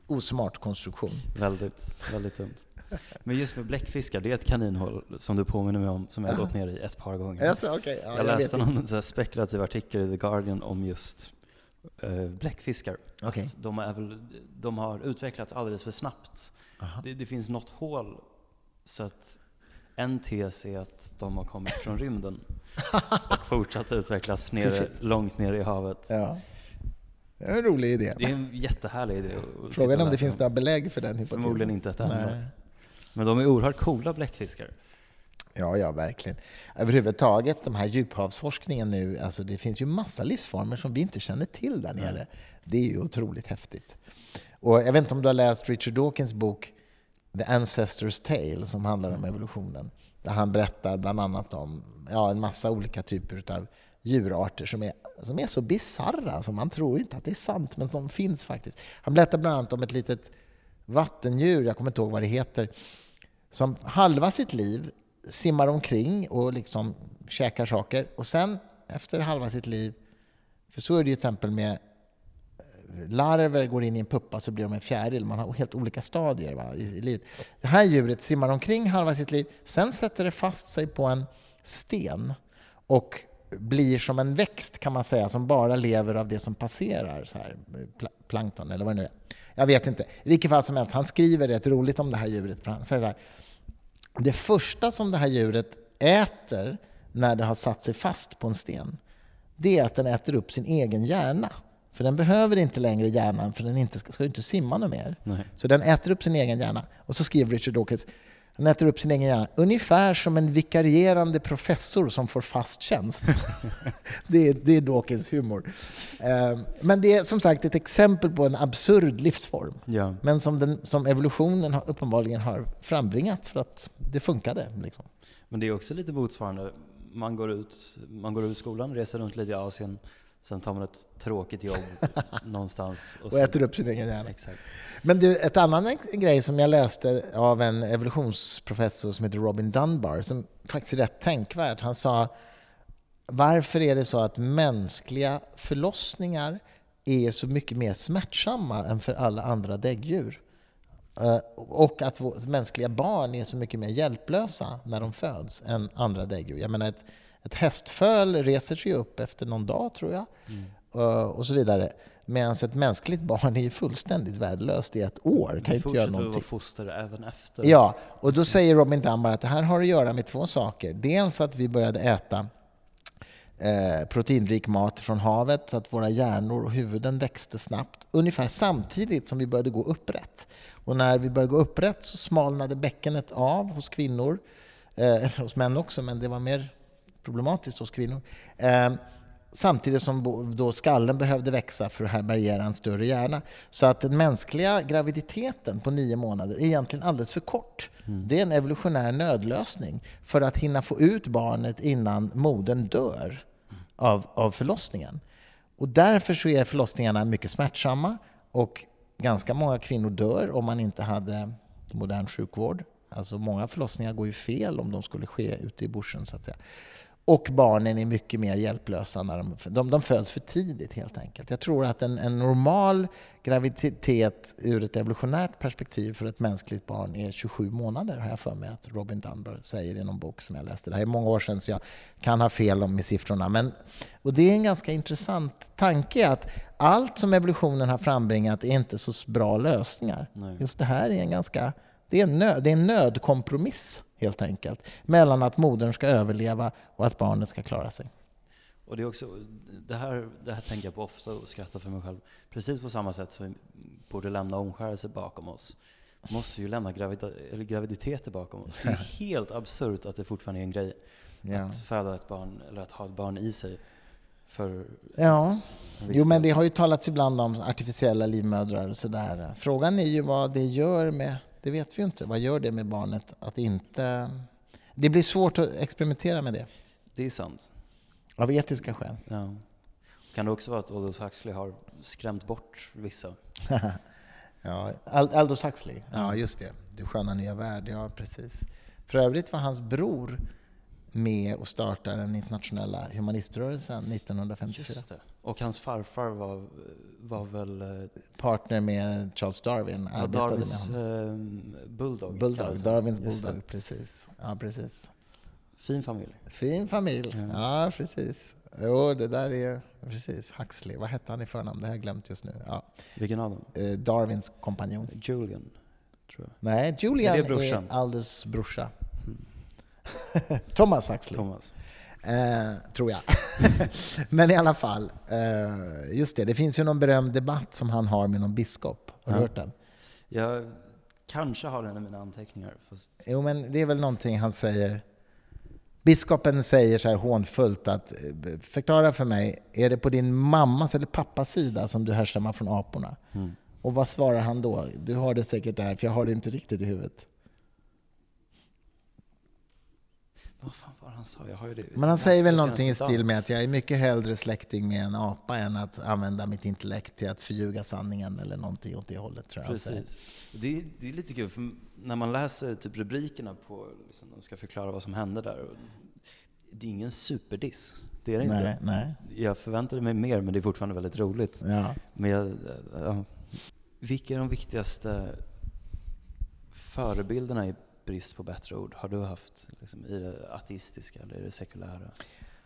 Osmart konstruktion. Väldigt, väldigt dumt. *laughs* Men just med bläckfiskar, det är ett kaninhål som du påminner mig om, som jag har gått ner i ett par gånger. Alltså, okay, ja, jag vet läste någon så spekulativ artikel i The Guardian om just eh, bläckfiskar. Att De, är väl, de har utvecklats alldeles för snabbt. Det, det finns något hål så att en tes är att de har kommit från rymden *laughs* och fortsatt utvecklas nere, långt ner i havet. Ja. Det är en rolig idé. Det är en jättehärlig idé. Frågan är om det finns några belägg för den hypotesen. Förmodligen inte ett enda. Men de är oerhört coola bläckfiskar. Ja, ja, verkligen. Överhuvudtaget, de här djuphavsforskningen nu, alltså det finns ju massa livsformer som vi inte känner till där nere. Det är ju otroligt häftigt. Och jag vet inte om du har läst Richard Dawkins bok The Ancestor's Tale som handlar om evolutionen. Där han berättar bland annat om ja, en massa olika typer av djurarter som är, som är så bisarra så man tror inte att det är sant, men de finns faktiskt. Han berättar bland annat om ett litet vattendjur, jag kommer inte ihåg vad det heter, som halva sitt liv simmar omkring och liksom käkar saker och sen efter halva sitt liv, för så är det ju till exempel med eh, larver går in i en puppa så blir de en fjäril. Man har helt olika stadier va, i, i livet. Det här djuret simmar omkring halva sitt liv, sen sätter det fast sig på en sten och blir som en växt kan man säga som bara lever av det som passerar, så här, plankton eller vad det nu är. Jag vet inte. I vilket fall som helst, han skriver rätt roligt om det här djuret. Han säger så här, det första som det här djuret äter när det har satt sig fast på en sten, det är att den äter upp sin egen hjärna. För den behöver inte längre hjärnan, för den inte ska, ska ju inte simma något mer. Nej. Så den äter upp sin egen hjärna. Och så skriver Richard Dawkins, han äter upp sin egen hjärna, ungefär som en vikarierande professor som får fast tjänst. *laughs* det, är, det är Dawkins humor. Eh, Men det är som sagt ett exempel på en absurd livsform. Ja. Men som, den, som evolutionen uppenbarligen har frambringat för att det funkade. Liksom. Men det är också lite motsvarande. Man går ut, man går ut skolan, reser runt lite i Asien, sen tar man ett tråkigt jobb *laughs* någonstans. Och så- äter upp sin egen hjärna. Exakt. Men du, ett annan grej som jag läste av en evolutionsprofessor som heter Robin Dunbar, som faktiskt är rätt tänkvärt. Han sa, varför är det så att mänskliga förlossningar är så mycket mer smärtsamma än för alla andra däggdjur? Eh, Och att mänskliga barn är så mycket mer hjälplösa när de föds än andra däggdjur. Jag menar, ett, ett hästföl reser sig upp efter någon dag, tror jag, eh, och så vidare. Medan ett mänskligt barn är fullständigt värdelöst i ett år, kan Det inte göra någonting. vara foster även efter. Ja, och då säger Robin Dunbar att det här har att göra med två saker. Dels att vi började äta eh, proteinrik mat från havet så att våra hjärnor och huvuden växte snabbt. Ungefär samtidigt som vi började gå upprätt. Och när vi började gå upprätt så smalnade bäckenet av hos kvinnor. Eh, *laughs* hos män också, men det var mer problematiskt hos kvinnor. Eh, samtidigt som då skallen behövde växa för att härbärgera en större hjärna. Så att den mänskliga graviditeten på nio månader är egentligen alldeles för kort. Det är en evolutionär nödlösning för att hinna få ut barnet innan modern dör av, av förlossningen. Och därför så är förlossningarna mycket smärtsamma och ganska många kvinnor dör om man inte hade modern sjukvård. Alltså många förlossningar går ju fel om de skulle ske ute i bushen så att säga. Och barnen är mycket mer hjälplösa när de, de, de föds för tidigt helt enkelt. Jag tror att en, en normal graviditet ur ett evolutionärt perspektiv för ett mänskligt barn är 27 månader har jag för mig att Robin Dunbar säger i någon bok som jag läste. Det här är många år sedan så jag kan ha fel om med siffrorna. Men, och det är en ganska intressant tanke att allt som evolutionen har frambringat är inte så bra lösningar. Nej. Just det här är en ganska det är en, nöd, det är en nödkompromiss helt enkelt mellan att modern ska överleva och att barnet ska klara sig. Och det är också, det här, det här tänker jag på ofta och skrattar för mig själv. Precis på samma sätt som vi borde lämna omskärelse bakom oss, måste vi ju lämna gravida, eller graviditeter bakom oss. Det är *laughs* helt absurt att det fortfarande är en grej Ja. att föda ett barn, eller att ha ett barn i sig. För Ja, jo men det har ju talats ibland om artificiella livmödrar och sådär. Frågan är ju vad det gör med, det vet vi ju inte, vad gör det med barnet att inte... Det blir svårt att experimentera med det, Det är sant. av etiska skäl. Ja. Kan det också vara att Aldous Huxley har skrämt bort vissa? *laughs* Ja, Al- Aldous Huxley, ja just det. Du sköna nya värld, ja precis. För övrigt var hans bror med och startade den internationella humaniströrelsen 1954. Just det. Och hans farfar var, var väl eh, Partner med Charles Darwin, ja, Darwins eh, bulldog. Bulldog. Darwins bulldog, precis. Ja, precis. Fin familj. Fin familj. Ja, precis. Jo, det där är precis Huxley. Vad hette han i förnamn? Det har jag glömt just nu. Ja. Vilken av dem? Eh, Darwins kompanjon. Julian, tror jag. Nej, Julian Är är? Aldous brorsa. *laughs* Thomas Huxley, Thomas. Eh, tror jag. *laughs* Men i alla fall, eh, just det. Det finns ju någon berömd debatt som han har med någon biskop. Har du Ja. hört den? Jag kanske har den i mina anteckningar. Fast Jo, men det är väl någonting han säger. Biskopen säger så här hånfullt att eh, förklara för mig, är det på din mammas eller pappas sida som du härstammar från aporna? Mm. Och vad svarar han då? Du har det säkert där, för jag har det inte riktigt i huvudet. Vad fan var han sa? Jag har ju det. Men han säger väl någonting i stil med att jag är mycket hellre släkting med en apa än att använda mitt intellekt till att förljuga sanningen eller någonting åt det hållet. Tror jag. Precis. Det är, det är lite kul, för när man läser typ rubrikerna på, liksom, de ska förklara vad som hände där. Och det är ingen superdiss. Det är det Nej, inte. nej. Jag förväntade mig mer, men det är fortfarande väldigt roligt. Ja. Men jag, ja. Vilka är de viktigaste förebilderna i brist på bättre ord har du haft liksom, i det ateistiska eller i det sekulära?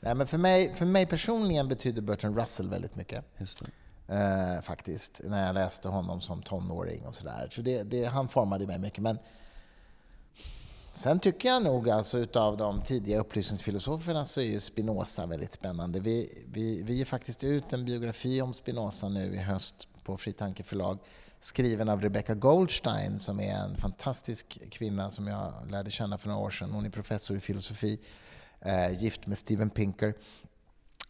Nej, men för, mig, för mig personligen betyder Bertrand Russell väldigt mycket. Just eh, faktiskt, när jag läste honom som tonåring och sådär. Så det, det, han formade mig mycket. Men sen tycker jag nog alltså utav de tidiga upplysningsfilosoferna så är ju Spinoza väldigt spännande. Vi, vi, vi ger faktiskt ut en biografi om Spinoza nu i höst på Fri Tanke förlag skriven av Rebecca Goldstein som är en fantastisk kvinna som jag lärde känna för några år sedan. Hon är professor i filosofi, eh, gift med Steven Pinker.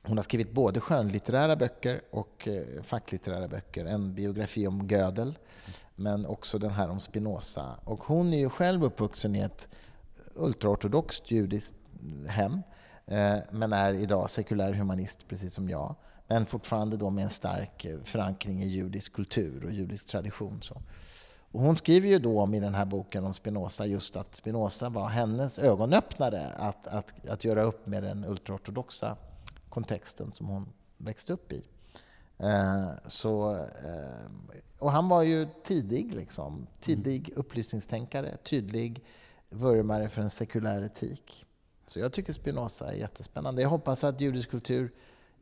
Hon har skrivit både skönlitterära böcker och eh, facklitterära böcker. En biografi om Gödel, men också den här om Spinoza. Och hon är ju själv uppvuxen i ett ultraortodoxt judiskt hem, eh, men är idag sekulär humanist precis som jag. Men fortfarande då med en stark eh, förankring i judisk kultur och judisk tradition. Så. Och hon skriver ju då om i den här boken om Spinoza just att Spinoza var hennes ögonöppnare att, att, att göra upp med den ultraortodoxa kontexten som hon växte upp i. Eh, så, eh, och han var ju tidig, liksom. tidig upplysningstänkare, tydlig vurmare för en sekulär etik. Så jag tycker Spinoza är jättespännande. Jag hoppas att judisk kultur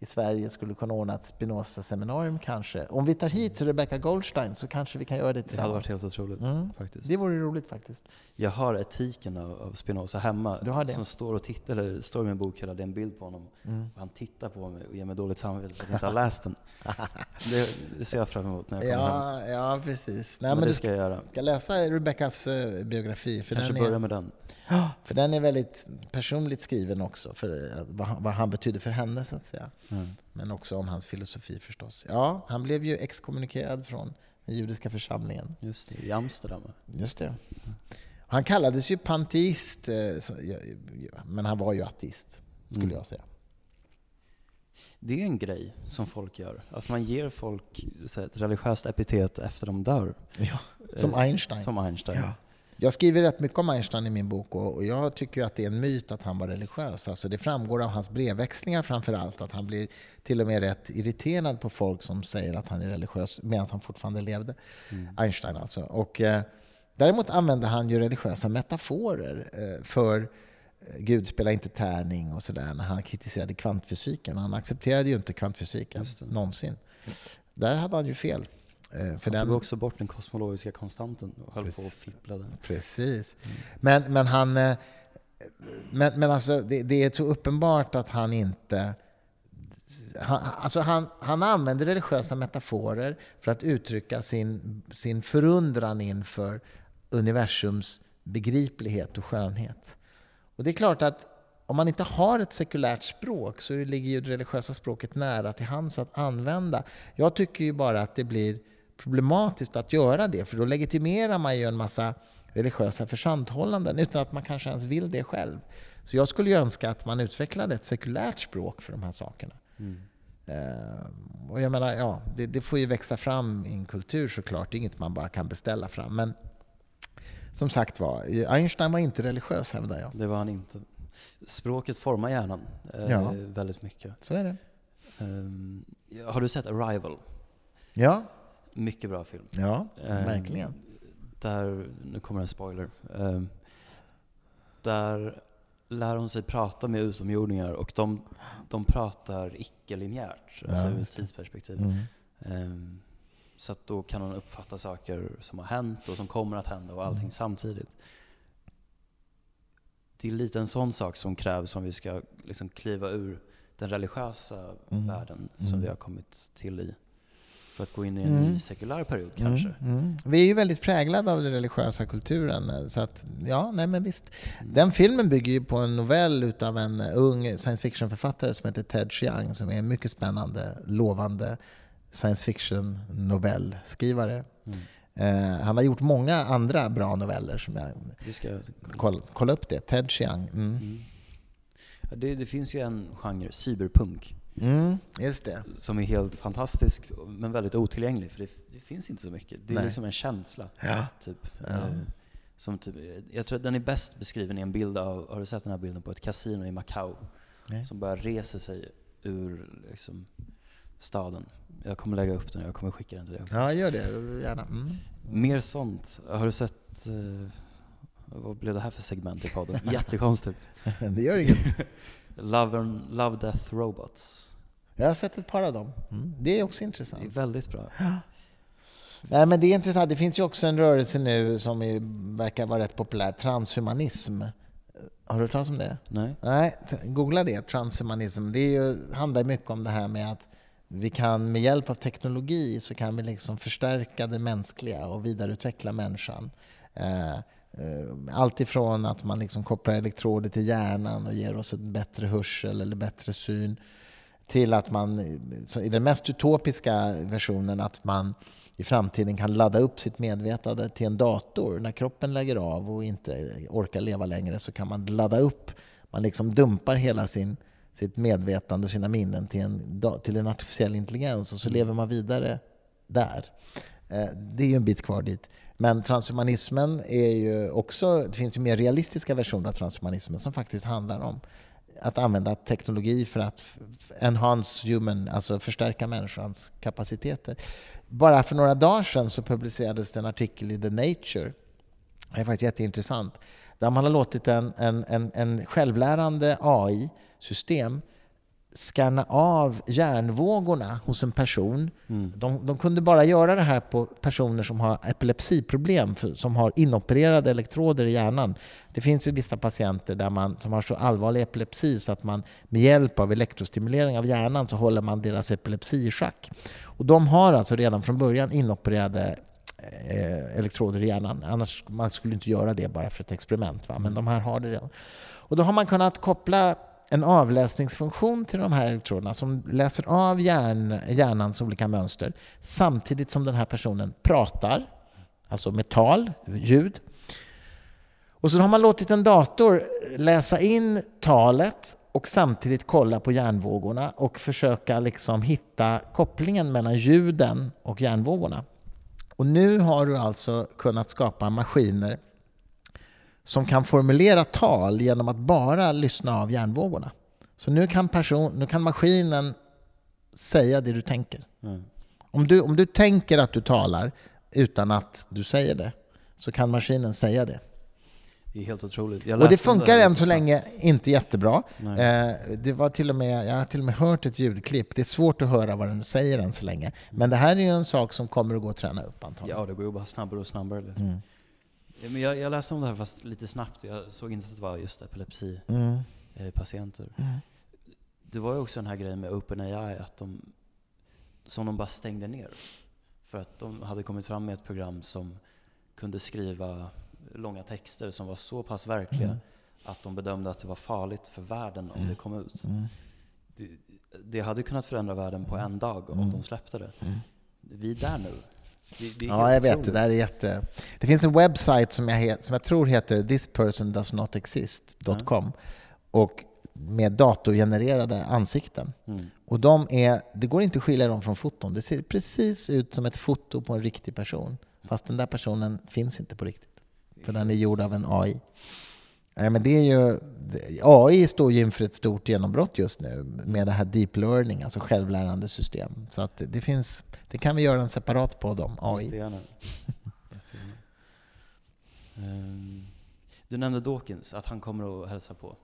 i Sverige skulle kunna ordna ett Spinoza-seminarium kanske. Om vi tar hit Rebecca Goldstein så kanske vi kan göra det Det hade varit tillsammans. helt otroligt Mm. faktiskt. Det vore roligt faktiskt. Jag har etiken av, av Spinoza hemma som står och tittar, eller står i min bokhylla, det är en bild på honom. Mm. Han tittar på mig och ger mig dåligt samvete för att jag inte har läst den. *laughs* Det, det ser jag fram emot när jag kommer hem. Ja, ja, precis. Nej, Men, men det du ska jag göra. ska läsa Rebeccas eh, biografi. För Kanske börja är, med den. *gasps* För den är väldigt personligt skriven också, för eh, vad han, vad han betyder för henne så att säga. Mm. Men också om hans filosofi förstås. Ja, han blev ju exkommunikerad från den judiska församlingen. Just det, i Amsterdam. Just det. Han kallades ju panteist, eh, ja, ja, men han var ju ateist, skulle Mm. jag säga. Det är en grej som folk gör. Att man ger folk ett religiöst epitet efter de dör. Ja, som Eh, Einstein. Som Einstein. Ja. Jag skriver rätt mycket om Einstein i min bok och jag tycker att det är en myt att han var religiös. Alltså det framgår av hans brevväxlingar framför allt att han blir till och med rätt irriterad på folk som säger att han är religiös medan han fortfarande levde. Einstein alltså. Och, eh, däremot använde han ju religiösa metaforer eh, för eh, Gud spelar inte tärning och sådär när han kritiserade kvantfysiken. Han accepterade ju inte kvantfysiken någonsin. Där hade han ju fel. Eh, För Han den, tog också bort den kosmologiska konstanten och höll på Precis. och fipplade. Precis. Men, men han... eh, Men, men alltså, det, det är så uppenbart att han inte han, alltså han, han använder religiösa metaforer för att uttrycka sin, sin förundran inför universums begriplighet och skönhet. Och det är klart att om man inte har ett sekulärt språk så ligger ju det religiösa språket nära till hands att använda. Jag tycker ju bara att det blir problematiskt att göra det, för då legitimerar man ju en massa religiösa försanthållanden utan att man kanske ens vill det själv. Så jag skulle önska att man utvecklade ett sekulärt språk för de här sakerna. Mm. Uh, och jag menar, ja, det, det, får ju växa fram i en kultur såklart. Det är inget man bara kan beställa fram. Men som sagt var, Einstein var inte religiös hävdar jag. Det var han inte. Språket formar hjärnan eh, ja. väldigt mycket. Så är det. Um, har du sett Arrival? Ja. Mycket bra film. Ja, um, verkligen. Där, nu kommer en spoiler. Um, där lär hon sig prata med utomjordingar och de, de pratar icke-linjärt, alltså ur ett tidsperspektiv. Mm. Um, så att då kan hon uppfatta saker som har hänt och som kommer att hända och allting mm. samtidigt. Det är lite en sån sak som krävs om vi ska liksom kliva ur den religiösa mm. världen som mm. vi har kommit till i för att gå in i en mm. ny sekulär period mm, kanske. Mm, mm. Vi är ju väldigt präglade av den religiösa kulturen. Så att, ja, nej men visst. Mm. Den filmen bygger ju på en novell utav en ung science fiction-författare som heter Ted Chiang som är en mycket spännande, lovande science fiction-novellskrivare. Mm. Eh, han har gjort många andra bra noveller som jag... ska kolla, kolla upp det. Ted Chiang. Det, det finns ju en genre, cyberpunk. Mm, just det. Som är helt fantastisk, men väldigt otillgänglig. För det, det finns inte så mycket. Det är Nej. liksom en känsla. Ja. Typ. Ja. Eh, som typ, jag tror att den är bäst beskriven i en bild av, har du sett den här bilden på ett kasino i Macau? Nej. Som bara reser sig ur liksom, staden. Jag kommer lägga upp den, jag kommer skicka den till dig också. Ja, gör det. Gärna. Mm. Mer sånt. Har du sett, uh, vad blev det här för segment i podden? *laughs* Jättekonstigt. det gör inget. *laughs* Love, and, Love Death Robots. Jag har sett ett par av dem. Mm. Det är också intressant. Det är väldigt bra. Nej, men det är intressant. Det finns ju också en rörelse nu som är, verkar vara rätt populär, transhumanism. Har du hört talas om det? Nej. Nej, googla det, transhumanism. Det ju, handlar mycket om det här med att vi kan med hjälp av teknologi så kan vi liksom förstärka det mänskliga och vidareutveckla människan. Eh, Eh, allt ifrån att man liksom kopplar elektroder till hjärnan och ger oss en bättre hörsel eller bättre syn till att man, i den mest utopiska versionen, att man i framtiden kan ladda upp sitt medvetande till en dator. När kroppen lägger av och inte orkar leva längre så kan man ladda upp, man liksom dumpar hela sin, sitt medvetande och sina minnen till en, till en artificiell intelligens och så lever man vidare där. Eh, det är ju en bit kvar dit. Men transhumanismen är ju också, det finns ju mer realistiska versioner av transhumanismen som faktiskt handlar om att använda teknologi för att enhance human, alltså förstärka människans kapaciteter. Bara för några dagar sedan så publicerades det en artikel i The Nature, det är faktiskt jätteintressant, där man har låtit en, en, en, en självlärande AI-system scanna av hjärnvågorna hos en person. Mm. De, de, kunde bara göra det här på personer som har epilepsiproblem, för, som har inopererade elektroder i hjärnan. Det finns ju vissa patienter där man, som har så allvarlig epilepsi så att man med hjälp av elektrostimulering av hjärnan så håller man deras epilepsi i schack. Och de har alltså redan från början inopererade eh, elektroder i hjärnan. Annars man skulle inte göra det bara för ett experiment. Va? Men de här har det redan. Och då har man kunnat koppla en avläsningsfunktion till de här elektroderna som läser av hjärn, hjärnans olika mönster samtidigt som den här personen pratar, alltså med tal, ljud. Och så har man låtit en dator läsa in talet och samtidigt kolla på hjärnvågorna och försöka liksom hitta kopplingen mellan ljuden och hjärnvågorna. Och nu har du alltså kunnat skapa maskiner som kan formulera tal genom att bara lyssna av hjärnvågorna. Så nu kan, person, nu kan maskinen säga det du tänker. Mm. Om, du, om du tänker att du talar utan att du säger det, så kan maskinen säga det. Det är helt otroligt. och det funkar än så länge inte jättebra. Eh, det var till och med, jag har till och med hört ett ljudklipp. Det är svårt att höra vad den säger än så länge. Men det här är ju en sak som kommer att gå att träna upp antagligen. Ja, det går ju bara snabbare och snabbare. Liksom. Mm. Men jag, jag, läste om det här fast lite snabbt. Jag såg inte att det var just epilepsipatienter. Mm. Eh, det var ju också den här grejen med OpenAI att de, som de bara stängde ner. För att de hade kommit fram med ett program som kunde skriva långa texter som var så pass verkliga Mm. att de bedömde att det var farligt för världen om Mm. det kom ut. Mm. Det, det hade kunnat förändra världen på en dag om Mm. de släppte det. Mm. Vi är där nu. Det, det Ja, jag vet. Det där är jätte... Det finns en webbsajt som jag, het, som jag tror heter thispersondoesnotexist.com och med datorgenererade ansikten. Mm. Och de är, det går inte att skilja dem från foton. Det ser precis ut som ett foto på en riktig person. Fast den där personen finns inte på riktigt. För den är gjord av en AI. Nej, men det är ju, AI står ju inför ett stort genombrott just nu med det här deep learning, alltså självlärande system. Så att det, finns, det kan vi göra en separat podd om, AI. Jättegärna. Jättegärna. Ehm, Du nämnde Dawkins, att han kommer att hälsa på.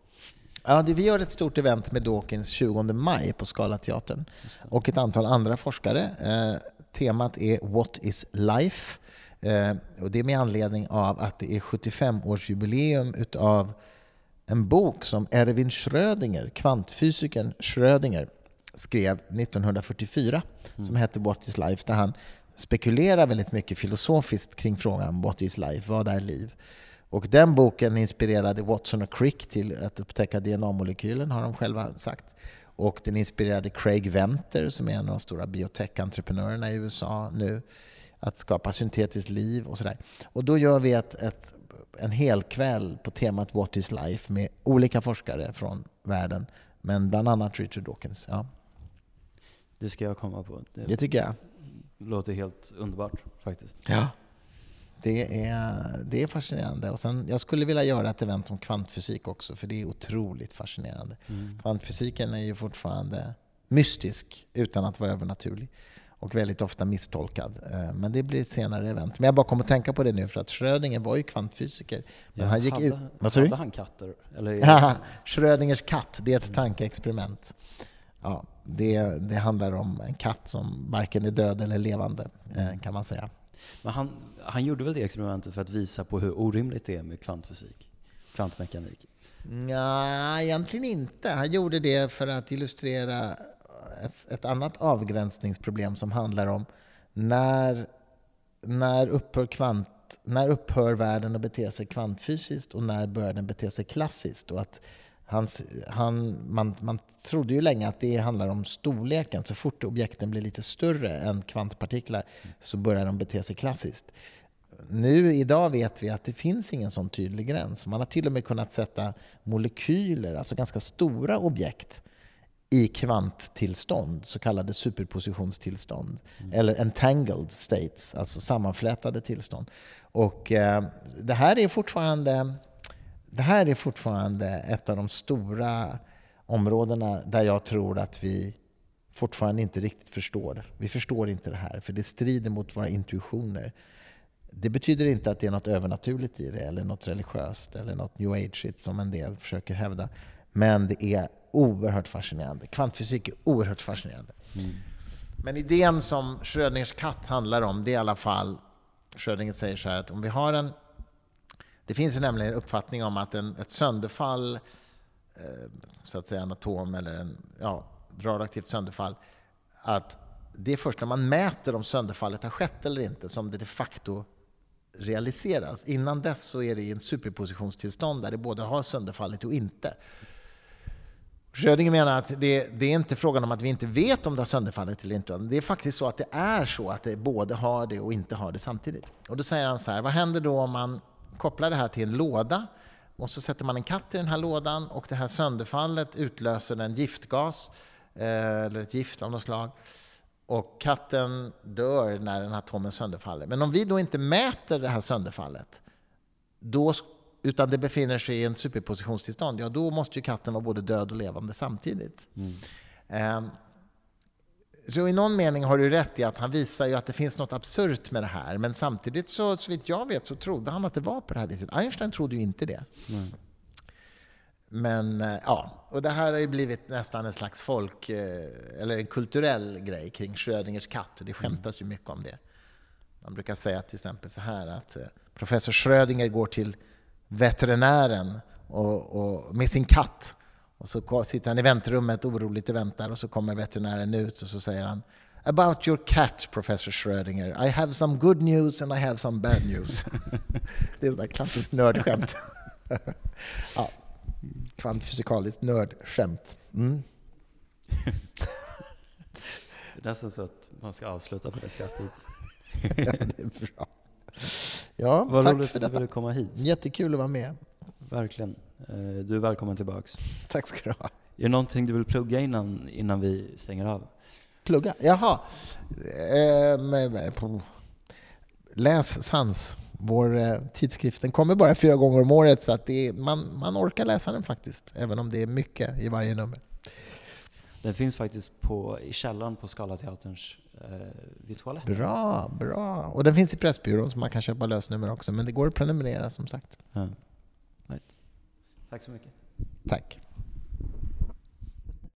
Ja, vi gör ett stort event med Dawkins 20 maj på Scalateatern Just det. och ett antal andra forskare. Eh, temat är What is life? Eh, och det är med anledning av att det är 75-årsjubileum utav en bok som Erwin Schrödinger, kvantfysikern Schrödinger, skrev 1944 som hette What is life? Där han spekulerar väldigt mycket filosofiskt kring frågan What is life? Vad är liv? Och den boken inspirerade Watson och Crick till att upptäcka DNA-molekylen, har de själva sagt. Och den inspirerade Craig Venter, som är en av de stora biotech-entreprenörerna i USA nu, att skapa syntetiskt liv och sådär. Och då gör vi ett, ett, en hel kväll på temat What is life med olika forskare från världen, men bland annat Richard Dawkins. Ja, Det ska jag komma på. Det det tycker jag. låter helt underbart faktiskt. Ja. Det är, det är fascinerande. Och sen, jag skulle vilja göra ett event om kvantfysik också, för det är otroligt fascinerande. Mm. Kvantfysiken är ju fortfarande mystisk utan att vara övernaturlig och väldigt ofta misstolkad. Eh, Men det blir ett senare event. Men jag bara kom att tänka på det nu för att Schrödinger var ju kvantfysiker. Men Ja, han gick hade, ut... Vad sa du? hade han katter? Eller *laughs* Schrödingers katt, det är ett tankeexperiment. Ja, det, det handlar om en katt som varken är död eller levande, eh, kan man säga. Men han, han gjorde väl det experimentet för att visa på hur orimligt det är med kvantfysik? Kvantmekanik? Nej, egentligen inte. Han gjorde det för att illustrera ett, ett annat avgränsningsproblem som handlar om när, när, upphör kvant, när upphör världen att bete sig kvantfysiskt och när börjar den bete sig klassiskt? Och att hans, han, man, man trodde ju länge att det handlar om storleken. Så fort objekten blir lite större än kvantpartiklar så börjar de bete sig klassiskt. Nu idag vet vi att det finns ingen sån tydlig gräns. Man har till och med kunnat sätta molekyler, alltså ganska stora objekt, i kvanttillstånd, så kallade superpositionstillstånd. Eller entangled states, alltså sammanflätade tillstånd. Och eh, det här är fortfarande det här är fortfarande ett av de stora områdena där jag tror att vi fortfarande inte riktigt förstår. Vi förstår inte det här, för det strider mot våra intuitioner. Det betyder inte att det är något övernaturligt i det, eller något religiöst, eller något new age som en del försöker hävda. Men det är oerhört fascinerande. Kvantfysik är oerhört fascinerande. Men idén som Schrödingers katt handlar om, det är i alla fall, Schrödinger säger så här att om vi har en det finns nämligen en uppfattning om att en, ett sönderfall, eh, så att säga en atom eller en ja, radioaktivt sönderfall, att det är först när man mäter om sönderfallet har skett eller inte som det de facto realiseras. Innan dess så är det i en superpositionstillstånd där det både har sönderfallit och inte. Schrödinger menar att det, det är inte frågan om att vi inte vet om det har sönderfallit eller inte. Det är faktiskt så att det är så att det både har det och inte har det samtidigt. Och då säger han så här, vad händer då om man kopplar det här till en låda och så sätter man en katt i den här lådan och det här sönderfallet utlöser en giftgas eh, eller ett gift av något slag. Och katten dör när den här atomen sönderfaller. Men om vi då inte mäter det här sönderfallet, då, utan det befinner sig i en superpositionstillstånd, ja då måste ju katten vara både död och levande samtidigt. Eh, så i någon mening har du rätt i att han visar ju att det finns något absurt med det här. Men samtidigt, så, så vitt jag vet, så trodde han att det var på det här viset. Einstein trodde ju inte det. Mm. Men eh, ja, och det här har ju blivit nästan en slags folk, eh, eller en kulturell grej kring Schrödingers katt. Det skämtas ju mycket om det. Man brukar säga till exempel så här att professor Schrödinger går till veterinären och, och, med sin katt Och så sitter han i väntrummet oroligt och väntar och så kommer veterinären ut och så säger han About your cat, Professor Schrödinger. I have some good news and I have some bad news. *laughs* det är ett klassiskt nördskämt. *laughs* ja. Kvantfysikaliskt nördskämt. Mm. *laughs* Det är nästan så att man ska avsluta på det skrattet. Ja, det är bra. Ja, Vad tack roligt för att du ville komma hit. Jättekul att vara med. Verkligen. Eh, Du är välkommen tillbaks. Tack ska du ha. Är det någonting du vill plugga innan, innan vi stänger av? Plugga? Jaha. Ehm, på- läs Sans, vår eh, tidskrift. Den kommer bara fyra gånger om året så att är, man, man orkar läsa den faktiskt, även om det är mycket i varje nummer. Den finns faktiskt på, i källaren på Scalateaterns eh, vid toaletten. Bra, bra. Och den finns i Pressbyrån så man kan köpa lösnummer också, men det går att prenumerera som sagt. Ja. Right. Tack så mycket. Tack.